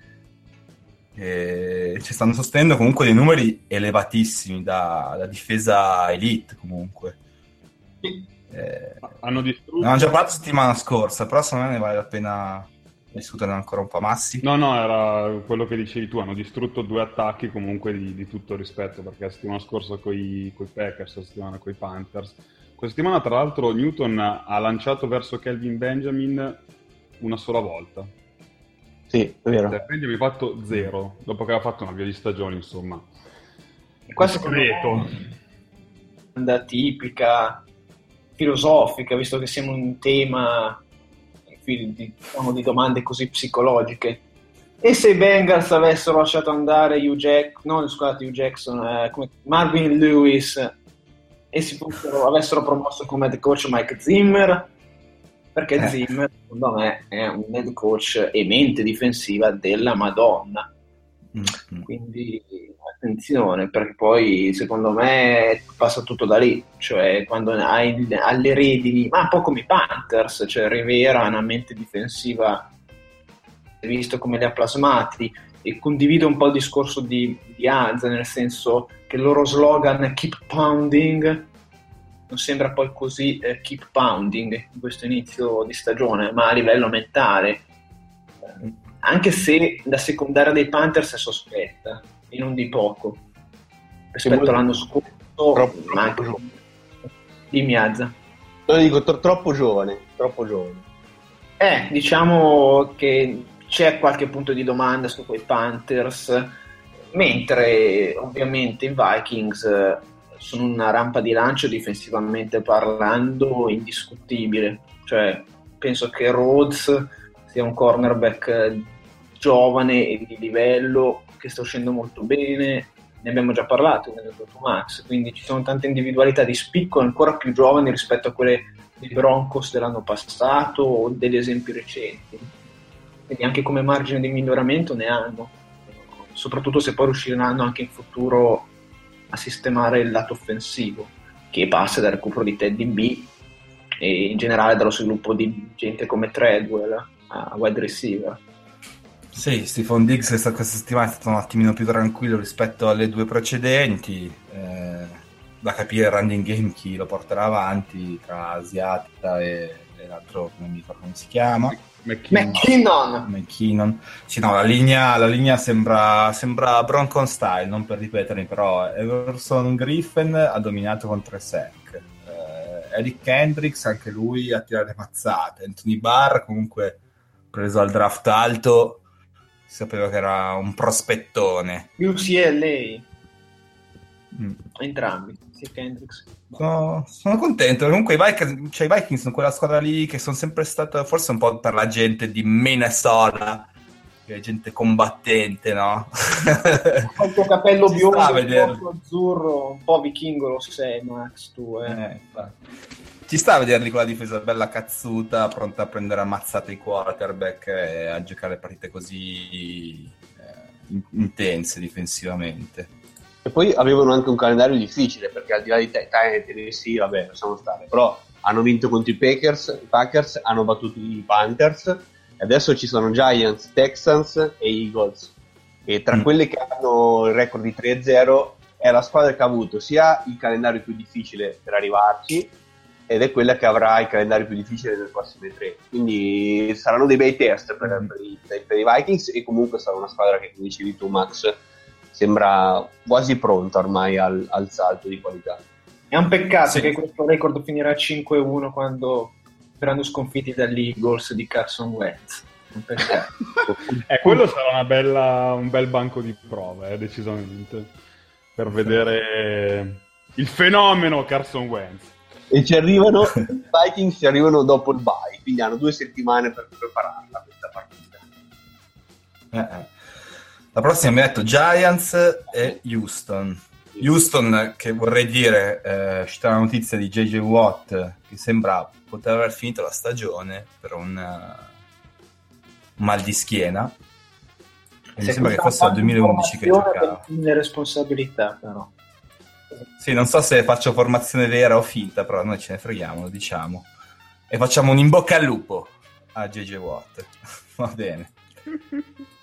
e ci stanno sostenendo comunque dei numeri elevatissimi da, da difesa elite comunque. Eh, hanno distrutto. Ne già parlato settimana scorsa, però secondo me ne vale la pena discuterne ancora un po'. Massi? No, no, era quello che dicevi tu. Hanno distrutto due attacchi comunque di, di tutto rispetto perché la settimana scorsa con i Packers, la settimana con i Panthers. Questa settimana, tra l'altro, Newton ha lanciato verso Kelvin Benjamin una sola volta sì, è vero. Cioè, quindi mi ha fatto zero, dopo che aveva fatto una via di stagione, insomma. Questo è una tipica, filosofica, visto che siamo in un tema di, diciamo, di domande così psicologiche. E se i Bengals avessero lasciato andare Hugh Jack, no, scusate, Hugh Jackson, eh, come Marvin Lewis e si fossero, avessero promosso come head coach Mike Zimmer, perché eh. Zimmer secondo me è un head coach e mente difensiva della Madonna mm-hmm. quindi attenzione perché poi secondo me passa tutto da lì cioè quando hai alle redini ma un po' come i Panthers cioè Rivera ha una mente difensiva visto come li ha plasmati e condivido un po' il discorso di, di Az nel senso che il loro slogan è keep pounding non sembra poi così eh, keep pounding in questo inizio di stagione, ma a livello mentale. Anche se la secondaria dei Panthers è sospetta, e non di poco, rispetto all'anno scorso, troppo, ma anche troppo di Miazza. Lo dico, tro- troppo giovane, troppo giovane. Eh, diciamo che c'è qualche punto di domanda su quei Panthers, mentre ovviamente i Vikings sono una rampa di lancio difensivamente parlando indiscutibile. Cioè, penso che Rhodes sia un cornerback giovane e di livello che sta uscendo molto bene. Ne abbiamo già parlato nel detto Max, quindi ci sono tante individualità di spicco ancora più giovani rispetto a quelle dei Broncos dell'anno passato o degli esempi recenti. Quindi anche come margine di miglioramento ne hanno, soprattutto se poi riusciranno anche in futuro a sistemare il lato offensivo, che passa dal recupero di Teddy B e in generale dallo sviluppo di gente come Treadwell a wide receiver. Sì, Stephen Diggs questa, questa settimana è stato un attimino più tranquillo rispetto alle due precedenti. Eh, da capire il running game chi lo porterà avanti tra Asiata e l'altro, non mi ricordo come si chiama. McKinnon. McKinnon. Sì, no, la linea, la linea sembra, sembra Broncon style, non per ripetermi, però Everson Griffin ha dominato con tre sec. Eh, Eric Hendricks, anche lui a tirare mazzate. Anthony Barr, comunque preso al draft alto, si sapeva che era un prospettone. UCLA. Mm. Entrambi, sia Kendricks. Sono, sono, contento. Comunque i Vikings, cioè, i Vikings sono quella squadra lì che sono sempre stata, forse un po' per la gente di Minnesota, che è gente combattente, no? Il tuo [LAUGHS] capello biondo, un po' azzurro, un po' vichingo lo sei, Max, tu, eh. eh ci sta a vederli con la difesa bella cazzuta, pronta a prendere ammazzate i quarterback e a giocare partite così eh, intense difensivamente. E poi avevano anche un calendario difficile perché al di là di Titans e Tennessee, vabbè, lasciamo stare, però hanno vinto contro i Packers, i Packers hanno battuto i Panthers e adesso ci sono Giants, Texans e Eagles. E tra mm. quelle che hanno il record di 3-0 è la squadra che ha avuto sia il calendario più difficile per arrivarci ed è quella che avrà il calendario più difficile nelle prossime tre. Quindi saranno dei bei test per, mm. per, i, per, i, Vikings e comunque sarà una squadra che, come dicevi tu, Max, sembra quasi pronta ormai al, al salto di qualità. È un peccato sì. che questo record finirà 5-1 quando verranno sconfitti dagli Eagles di Carson Wentz. [LAUGHS] eh, quello sarà bella, un bel banco di prove, eh, decisamente, per vedere il fenomeno Carson Wentz e ci arrivano i Vikings ci arrivano dopo il bye quindi hanno due settimane per prepararla questa partita eh, eh. La prossima mi ha detto Giants e Houston Houston che vorrei dire eh, c'è la notizia di JJ Watt che sembra poter aver finito la stagione per un uh, mal di schiena e mi sembra che fosse dal 2011 che giocava le responsabilità però sì, non so se faccio formazione vera o finta, però noi ce ne freghiamo, lo diciamo. E facciamo un in bocca al lupo a JJ Watt. [LAUGHS] Va bene. [LAUGHS]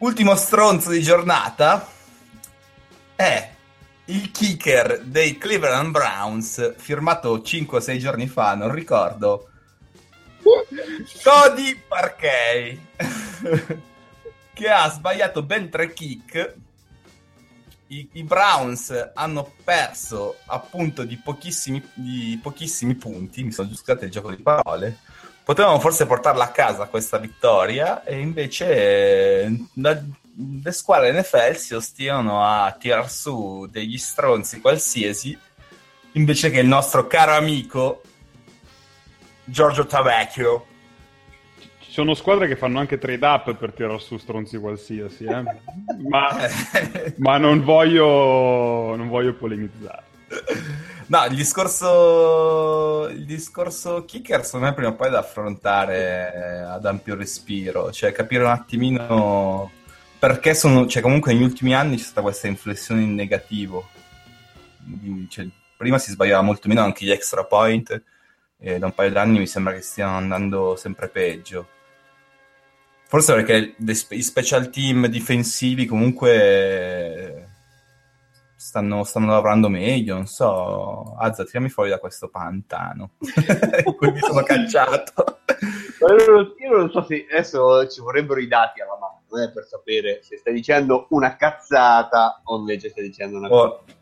Ultimo stronzo di giornata è il kicker dei Cleveland Browns, firmato 5-6 giorni fa, non ricordo. Cody Parkey, [LAUGHS] che ha sbagliato ben tre kick i, i, Browns hanno perso appunto di pochissimi, di pochissimi punti, mi sono scusate il gioco di parole, potevano forse portarla a casa questa vittoria e invece eh, le squadre NFL si ostinano a tirar su degli stronzi qualsiasi invece che il nostro caro amico Giorgio Tavecchio ci sono squadre che fanno anche trade up per tirare su stronzi qualsiasi, eh? ma, [LAUGHS] ma non, voglio, non voglio polemizzare. No, il discorso, il discorso kicker secondo me prima o poi da affrontare ad ampio respiro, cioè capire un attimino perché sono, cioè comunque negli ultimi anni c'è stata questa inflessione in negativo. Cioè, prima si sbagliava molto meno anche gli extra point e da un paio d'anni mi sembra che stiano andando sempre peggio. Forse perché i special team difensivi comunque stanno, stanno lavorando meglio, non so. Azza, tirami fuori da questo pantano [LAUGHS] in cui mi sono cacciato. Io non so se adesso ci vorrebbero i dati alla mano eh, per sapere se stai dicendo una cazzata o invece stai dicendo una oh. cosa.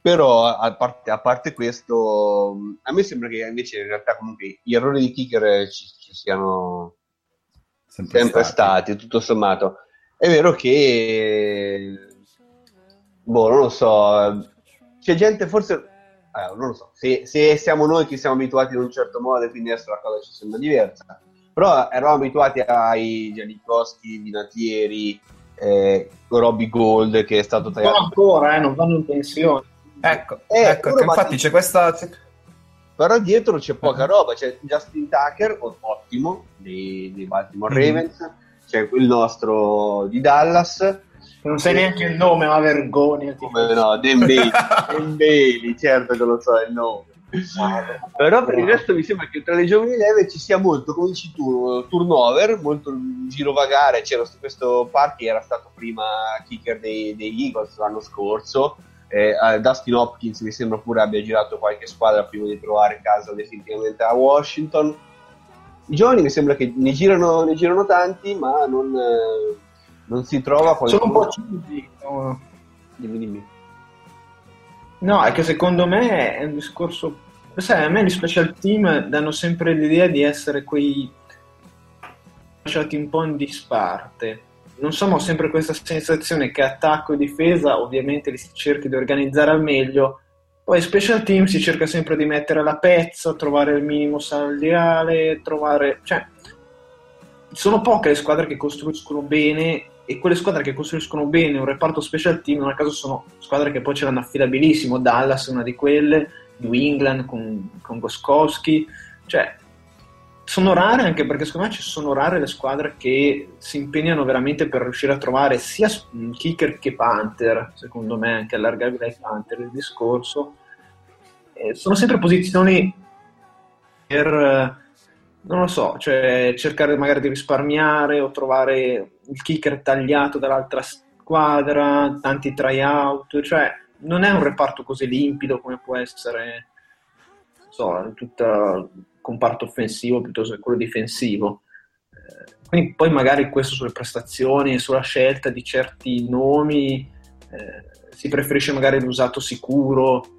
Però a parte, a parte, questo, a me sembra che invece in realtà comunque gli errori di kicker ci, ci siano sempre, sempre stati. stati. tutto sommato. È vero che, boh, non lo so, c'è gente forse, eh, non lo so, se, se, siamo noi che siamo abituati in un certo modo e quindi adesso la cosa ci sembra diversa, però eravamo abituati ai Gianicoschi, Vinatieri, eh, Robby Gold che è stato tagliato. Non ancora, eh, non vanno in pensione. Ecco, eh, ecco infatti c'è questa... Però dietro c'è poca uh-huh. roba, c'è Justin Tucker, ottimo, di, di Baltimore mm-hmm. Ravens, c'è il nostro di Dallas. Non sai neanche il nome, ma vergogna. Come no, Dan Bailey, [LAUGHS] certo che lo so il nome. Però per il resto mi sembra che tra le giovani leve ci sia molto, come dici tu, turnover, molto girovagare. C'era questo Party era stato prima kicker dei, dei Eagles l'anno scorso. Eh, Dustin Hopkins mi sembra pure abbia girato qualche squadra prima di trovare casa definitivamente a Washington. I giovani mi sembra che ne girano, ne girano tanti, ma non, eh, non si trova qualcuno. Sono un po' chiusi. No? Dimmi, dimmi. No, è che secondo me è un discorso. Sai, a me gli special team danno sempre l'idea di essere quei lasciati un po' in disparte. Non so, ma ho sempre questa sensazione che attacco e difesa ovviamente li si cerchi di organizzare al meglio, poi special team si cerca sempre di mettere la pezza, trovare il minimo salariale, trovare... cioè sono poche le squadre che costruiscono bene e quelle squadre che costruiscono bene un reparto special team, non a caso sono squadre che poi ce l'hanno affidabilissimo, Dallas è una di quelle, New England con, con Goskowski, cioè sono rare anche perché secondo me ci sono rare le squadre che si impegnano veramente per riuscire a trovare sia kicker che Panther, secondo me anche allargabile ai Panther il discorso. Eh, sono sempre posizioni per non lo so, cioè cercare magari di risparmiare o trovare il kicker tagliato dall'altra squadra, tanti tryout, cioè non è un reparto così limpido come può essere so, tutto il comparto offensivo piuttosto che quello difensivo. Eh, quindi poi magari questo sulle prestazioni e sulla scelta di certi nomi eh, si preferisce magari l'usato sicuro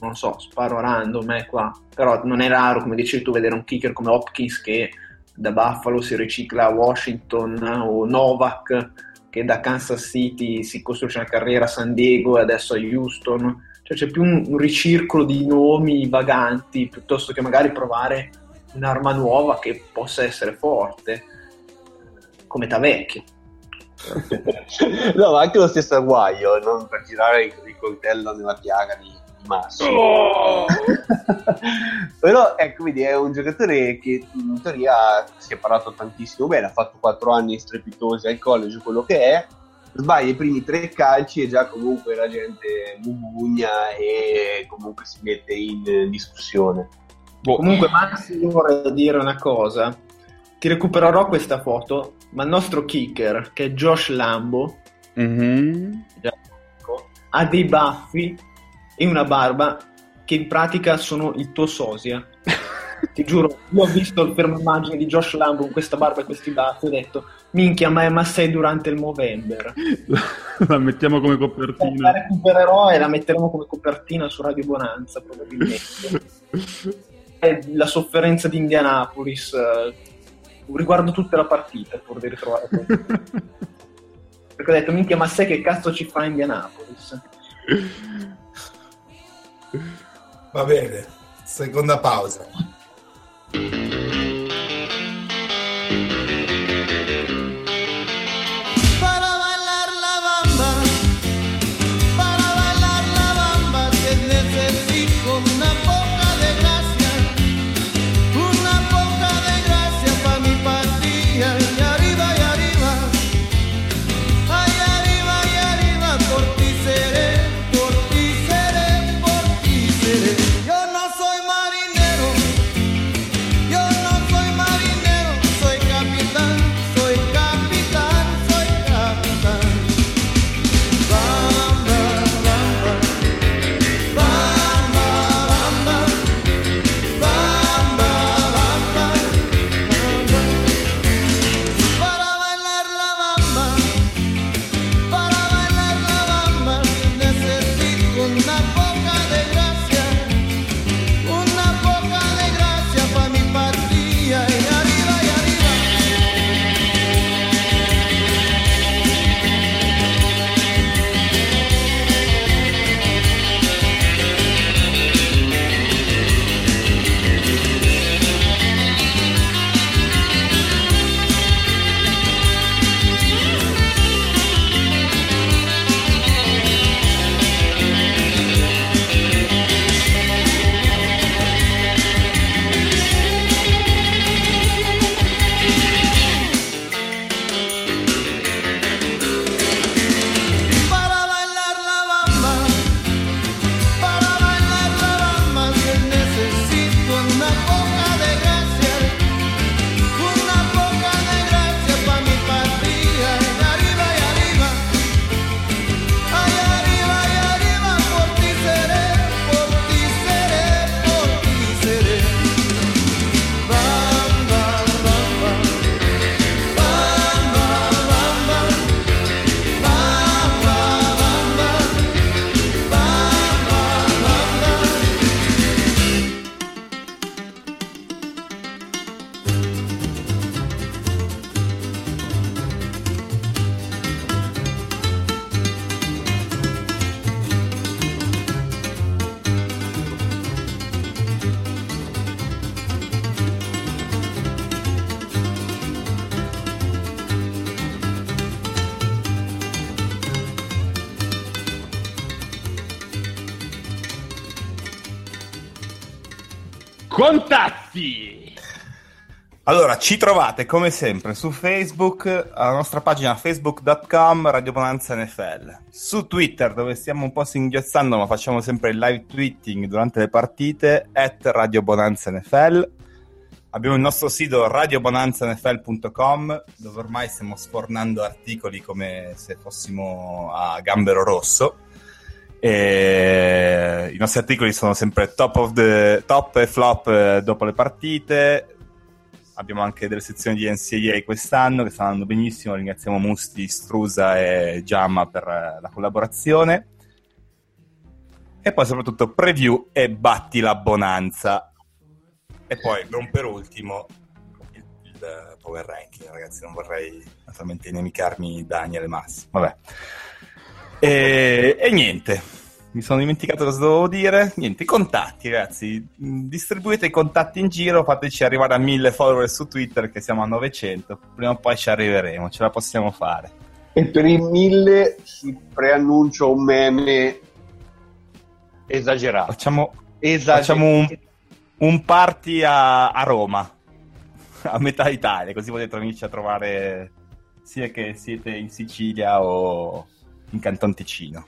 non so, sparo random eh, qua, però non è raro, come dicevi tu, vedere un kicker come Hopkins che da Buffalo si ricicla a Washington o Novak che da Kansas City si costruisce una carriera a San Diego e adesso a Houston, cioè c'è più un, un ricircolo di nomi vaganti piuttosto che magari provare un'arma nuova che possa essere forte, come Tavecchio. [LAUGHS] no, ma anche lo stesso Aguaio, non per girare il coltello nella piaga di massimo. Oh! [LAUGHS] Però ecco, vedi, è un giocatore che in teoria si è parlato tantissimo bene, ha fatto 4 anni strepitosi al college, quello che è, sbaglia i primi tre calci e già comunque la gente bubugna e comunque si mette in discussione. Boh. Comunque Maxi vorrei dire una cosa, ti recupererò questa foto, ma il nostro kicker, che è Josh Lambo, mm-hmm. ha dei baffi e una barba che in pratica sono il tuo sosia. Ti giuro, io ho visto il fermo immagine di Josh Lambo con questa barba e questi baffi e ho detto minchia ma, è, ma sei durante il Movember? [LAUGHS] La mettiamo come copertina. La recupererò e la metteremo come copertina su Radio Bonanza probabilmente. [LAUGHS] È la sofferenza di Indianapolis eh, riguardo tutta la partita pur di ritrovare [LAUGHS] perché ho detto minchia ma sai che cazzo ci fa Indianapolis Va bene, seconda pausa. Ci trovate come sempre su Facebook, alla nostra pagina facebook.com Radio Bonanza NFL, su Twitter dove stiamo un po' singhiozzando ma facciamo sempre il live tweeting durante le partite, at Radio Bonanza NFL. Abbiamo il nostro sito radiobonanzanfl.com dove ormai stiamo sfornando articoli come se fossimo a Gambero Rosso. E I nostri articoli sono sempre top, the, top e flop eh, dopo le partite, abbiamo anche delle sezioni di NCAA quest'anno che stanno andando benissimo. Ringraziamo Musti, Strusa e Giamma per eh, la collaborazione. E poi soprattutto preview e batti la bonanza. E poi, non per ultimo, il, il power ranking, ragazzi. Non vorrei naturalmente inemicarmi Daniele Massi. Vabbè. E, e niente mi sono dimenticato cosa dovevo dire. Niente, i contatti, ragazzi. Distribuite i contatti in giro, fateci arrivare a 1000 follower su Twitter, che siamo a 900. Prima o poi ci arriveremo, ce la possiamo fare. E per i 1000 si preannuncia un meme esagerato. Facciamo, Esager- facciamo un, un, party a, a Roma, [LAUGHS] a metà Italia, così potete venirci a trovare sia che siete in Sicilia o in Canton Ticino.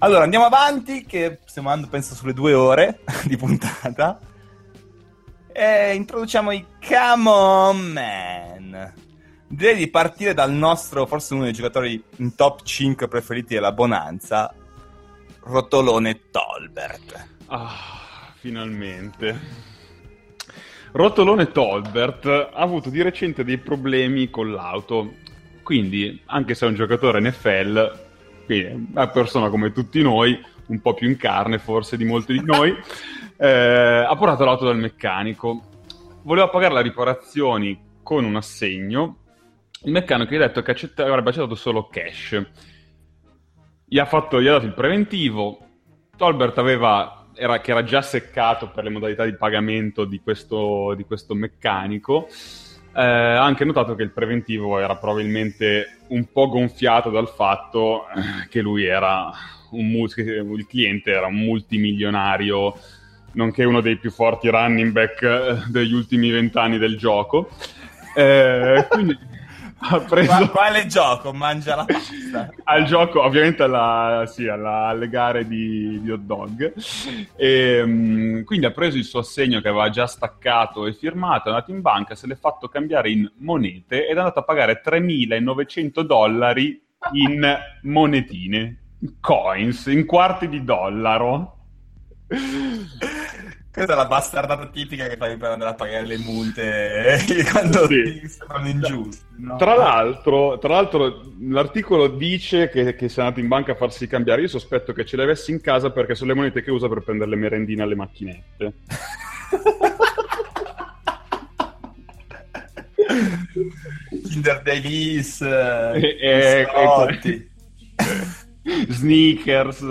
Allora, andiamo avanti, che stiamo andando, penso, sulle due ore di puntata. E introduciamo i Come On Man. Direi di partire dal nostro, forse uno dei giocatori in top 5 preferiti della Bonanza, Rotolone Tolbert. Ah, finalmente. Rotolone Tolbert ha avuto di recente dei problemi con l'auto. Quindi, anche se è un giocatore NFL, quindi una persona come tutti noi, un po' più in carne forse di molti di noi, [LAUGHS] eh, ha portato l'auto dal meccanico. Voleva pagare le riparazioni con un assegno. Il meccanico gli ha detto che accetta- avrebbe accettato solo cash. Gli ha, fatto, gli ha dato il preventivo. Tolbert aveva, era, che era già seccato per le modalità di pagamento di questo, di questo meccanico eh, ha anche notato che il preventivo era probabilmente un po' gonfiato dal fatto eh, che lui era un il cliente era un multimilionario, nonché uno dei più forti running back eh, degli ultimi vent'anni del gioco. Eh, quindi ha preso... quale gioco? Mangia la pasta. [LAUGHS] Al gioco, ovviamente alla, sì, alla, alle gare di, di hot dog. E, um, quindi ha preso il suo assegno che aveva già staccato e firmato, è andato in banca, se l'è fatto cambiare in monete ed è andato a pagare 3.900 dollari in monetine, coins, in quarti di dollaro. Questa è la bastardata tipica che fai per andare a pagare le multe eh, [LAUGHS] quando sì. ti sembrano ingiuste. No? Tra, l'altro, tra, l'altro, l'articolo dice che, che sei andato in banca a farsi cambiare. Io sospetto che ce le avessi in casa perché sono le monete che usa per prendere le merendine alle macchinette. Kinder Davis, [LAUGHS] eh, eh, eh, Sneakers.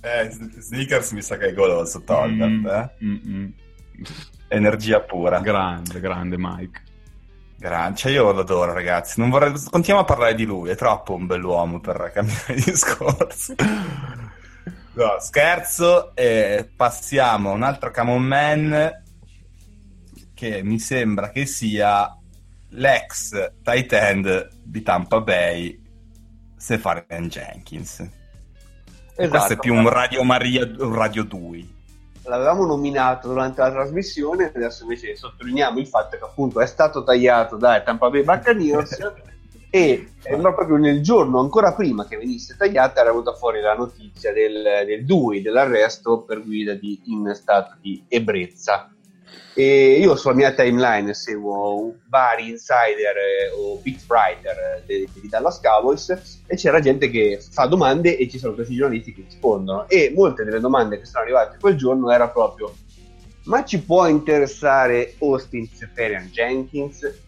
Eh, sneakers mi sa che è goloso Tolbert, mm, eh? mm, mm. Energia pura. Grande, grande Mike. Grande, cioè io lo adoro ragazzi, non vorrei... continuiamo a parlare di lui, è troppo un bell'uomo per cambiare [LAUGHS] discorsi. No, scherzo, e passiamo a un altro Camon Man che mi sembra che sia l'ex tight end di Tampa Bay Sefarian Jenkins. Esatto. Questo è più un Radio Maria, un Radio 2. L'avevamo nominato durante la trasmissione, adesso invece sottolineiamo il fatto che appunto è stato tagliato dai Tampa Bay Buccaneers [LAUGHS] e sembra proprio nel giorno ancora prima che venisse tagliata era venuta fuori la notizia del, del DUI, dell'arresto per guida di, in stato di ebbrezza e io sulla mia timeline seguo vari insider eh, o beat writer eh, di Dallas Cowboys e c'era gente che fa domande e ci sono questi giornalisti che rispondono. E molte delle domande che sono arrivate quel giorno era proprio ma ci può interessare Austin Seferian Jenkins?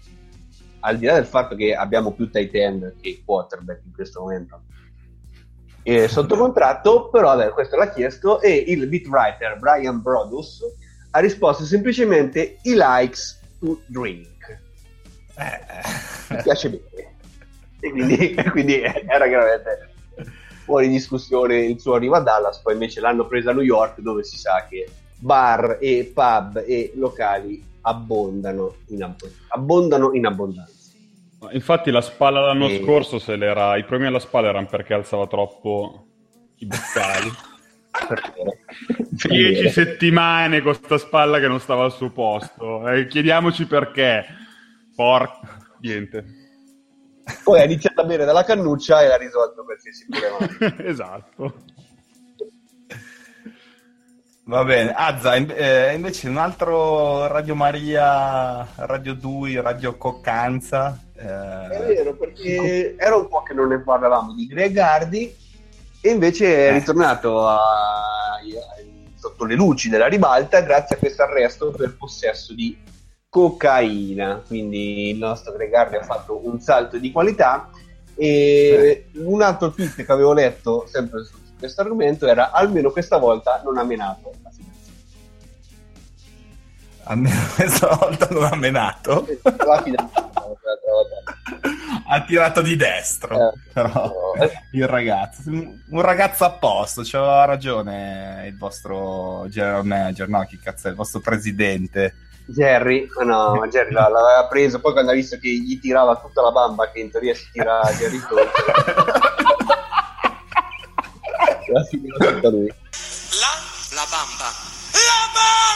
Al di là del fatto che abbiamo più tight end che quarterback in questo momento. E sotto contratto però vabbè, questo l'ha chiesto e il beat writer Brian Brodus ha risposto semplicemente i likes to drink. Eh. Mi piace bene. E quindi, [LAUGHS] quindi era chiaramente fuori discussione il suo arrivo a Dallas, poi invece l'hanno presa a New York dove si sa che bar e pub e locali abbondano in, abbond- abbondano in abbondanza. Infatti la spalla l'anno E- scorso se l'era, i problemi alla spalla erano perché alzava troppo i boccali. [LAUGHS] Dieci settimane con sta spalla che non stava al suo posto. Eh, chiediamoci perché. Porca... Niente. Poi ha iniziato a bere dalla cannuccia e ha risolto qualsiasi [LAUGHS] problema. esatto. Va bene, Azza, in- eh, invece un altro Radio Maria, Radio Dui, Radio Coccanza. eh, È vero, perché era un po' che non ne parlavamo di Greg Hardy e invece è Eh. ritornato a- sotto le luci della ribalta grazie a questo arresto per possesso di cocaina. Quindi il nostro Greg Hardy ha fatto un salto di qualità e un altro tweet che avevo letto sempre su questo argomento era almeno questa volta non ha menato la. Almeno [LAUGHS] questa volta non ha menato. Ha tirato di destro. Eh, però eh. il ragazzo, un ragazzo a posto, c'aveva ragione il vostro general manager, no? Chi cazzo è il vostro presidente? Jerry, ma no, ma Jerry la- l'aveva preso, poi quando ha visto che gli tirava tutta la bamba, che in teoria si tira [LAUGHS] Jerry [LAUGHS] finita tutta lui. La, la bamba. La bamba!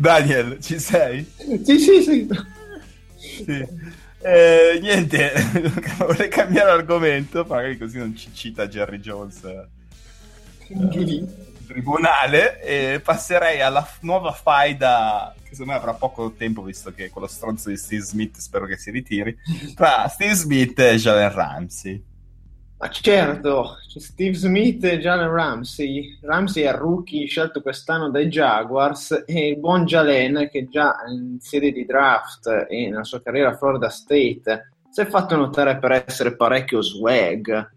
Daniel, ci sei? Sì, sì, sì. Sì. Eh, niente, [LAUGHS] vorrei cambiare argomento, magari così non ci cita Jerry Jones eh, tribunale e passerei alla f- nuova faida che secondo me avrà poco tempo visto che quello stronzo di Steve Smith spero che si ritiri tra Steve Smith e Jalen Ramsey Ma certo, Steve Smith e Jalen Ramsey. Ramsey è il rookie scelto quest'anno dai Jaguars e il buon Jalen che già in sede di draft e nella sua carriera a Florida State si è fatto notare per essere parecchio swag.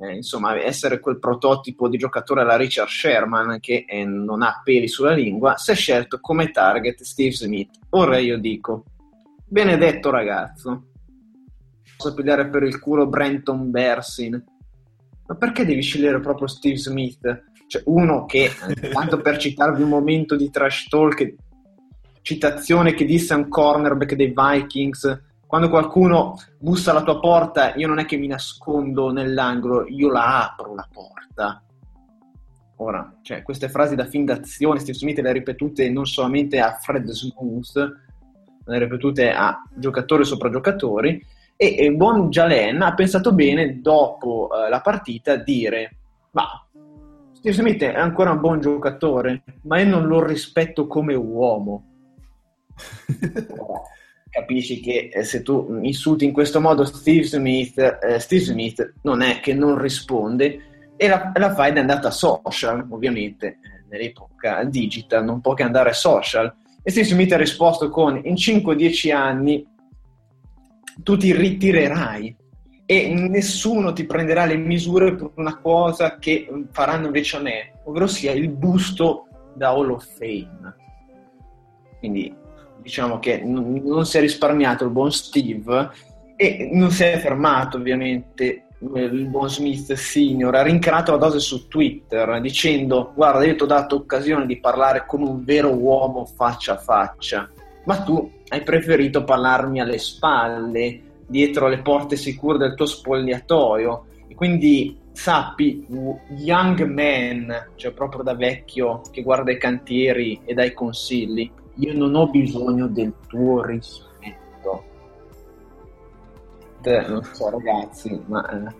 Eh, insomma, essere quel prototipo di giocatore alla Richard Sherman che eh, non ha peli sulla lingua, si è scelto come target Steve Smith. Ora io dico, benedetto ragazzo, posso pigliare per il culo Brenton Bersin. Ma perché devi scegliere proprio Steve Smith? Cioè, uno che, [LAUGHS] tanto per citarvi un momento di trash talk, citazione che disse a un cornerback dei Vikings, quando qualcuno bussa alla tua porta, io non è che mi nascondo nell'angolo, io la apro la porta. Ora, cioè, queste frasi da fin d'azione, Steve Smith le ha ripetute non solamente a Fred Smooth, le ha ripetute a giocatori sopra giocatori, e, e buon Jalen ha pensato bene dopo eh, la partita a dire ma Steve Smith è ancora un buon giocatore ma io non lo rispetto come uomo. [LAUGHS] Capisci che eh, se tu insulti in questo modo Steve Smith eh, Steve Smith non è che non risponde e la, la faida è andata social ovviamente eh, nell'epoca digital non può che andare social. E Steve Smith ha risposto con in 5-10 anni tu ti ritirerai e nessuno ti prenderà le misure per una cosa che faranno invece a me, ovvero sia il busto da Hall of Fame. Quindi diciamo che non, si è risparmiato il buon Steve e non si è fermato ovviamente il buon Smith Senior, ha rincarato la dose su Twitter dicendo guarda io ti ho dato occasione di parlare con un vero uomo faccia a faccia, ma tu hai preferito parlarmi alle spalle, dietro le porte sicure del tuo spogliatoio. Quindi sappi, young man, cioè proprio da vecchio che guarda i cantieri e dai consigli, io non ho bisogno del tuo rispetto. Te, non so ragazzi, ma eh,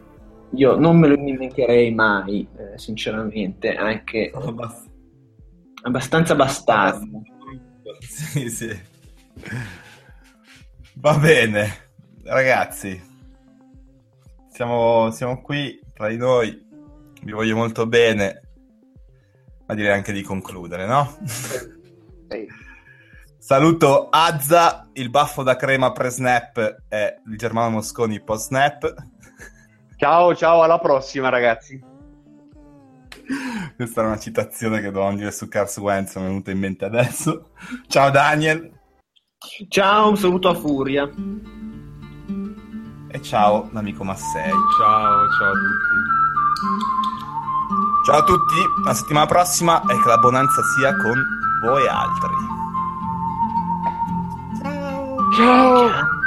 io non me lo dimenticherei mai, eh, sinceramente, anche Abbast- abbastanza bastardo. [LAUGHS] sì sì va bene ragazzi siamo, siamo qui tra di noi vi voglio molto bene ma direi anche di concludere no? Sì. Saluto Azza, il baffo da crema pre-snap e il Germano Mosconi post-snap. Ciao, ciao, alla prossima ragazzi. Questa era una citazione che dovevamo dire su Cars Wentz, mi è venuta in mente adesso. Ciao Daniel. Ciao, un saluto a Furia. E ciao, l'amico Massei. Ciao, ciao a tutti. Ciao a tutti, la settimana prossima e che la bonanza sia con voi altri. Ciao. We can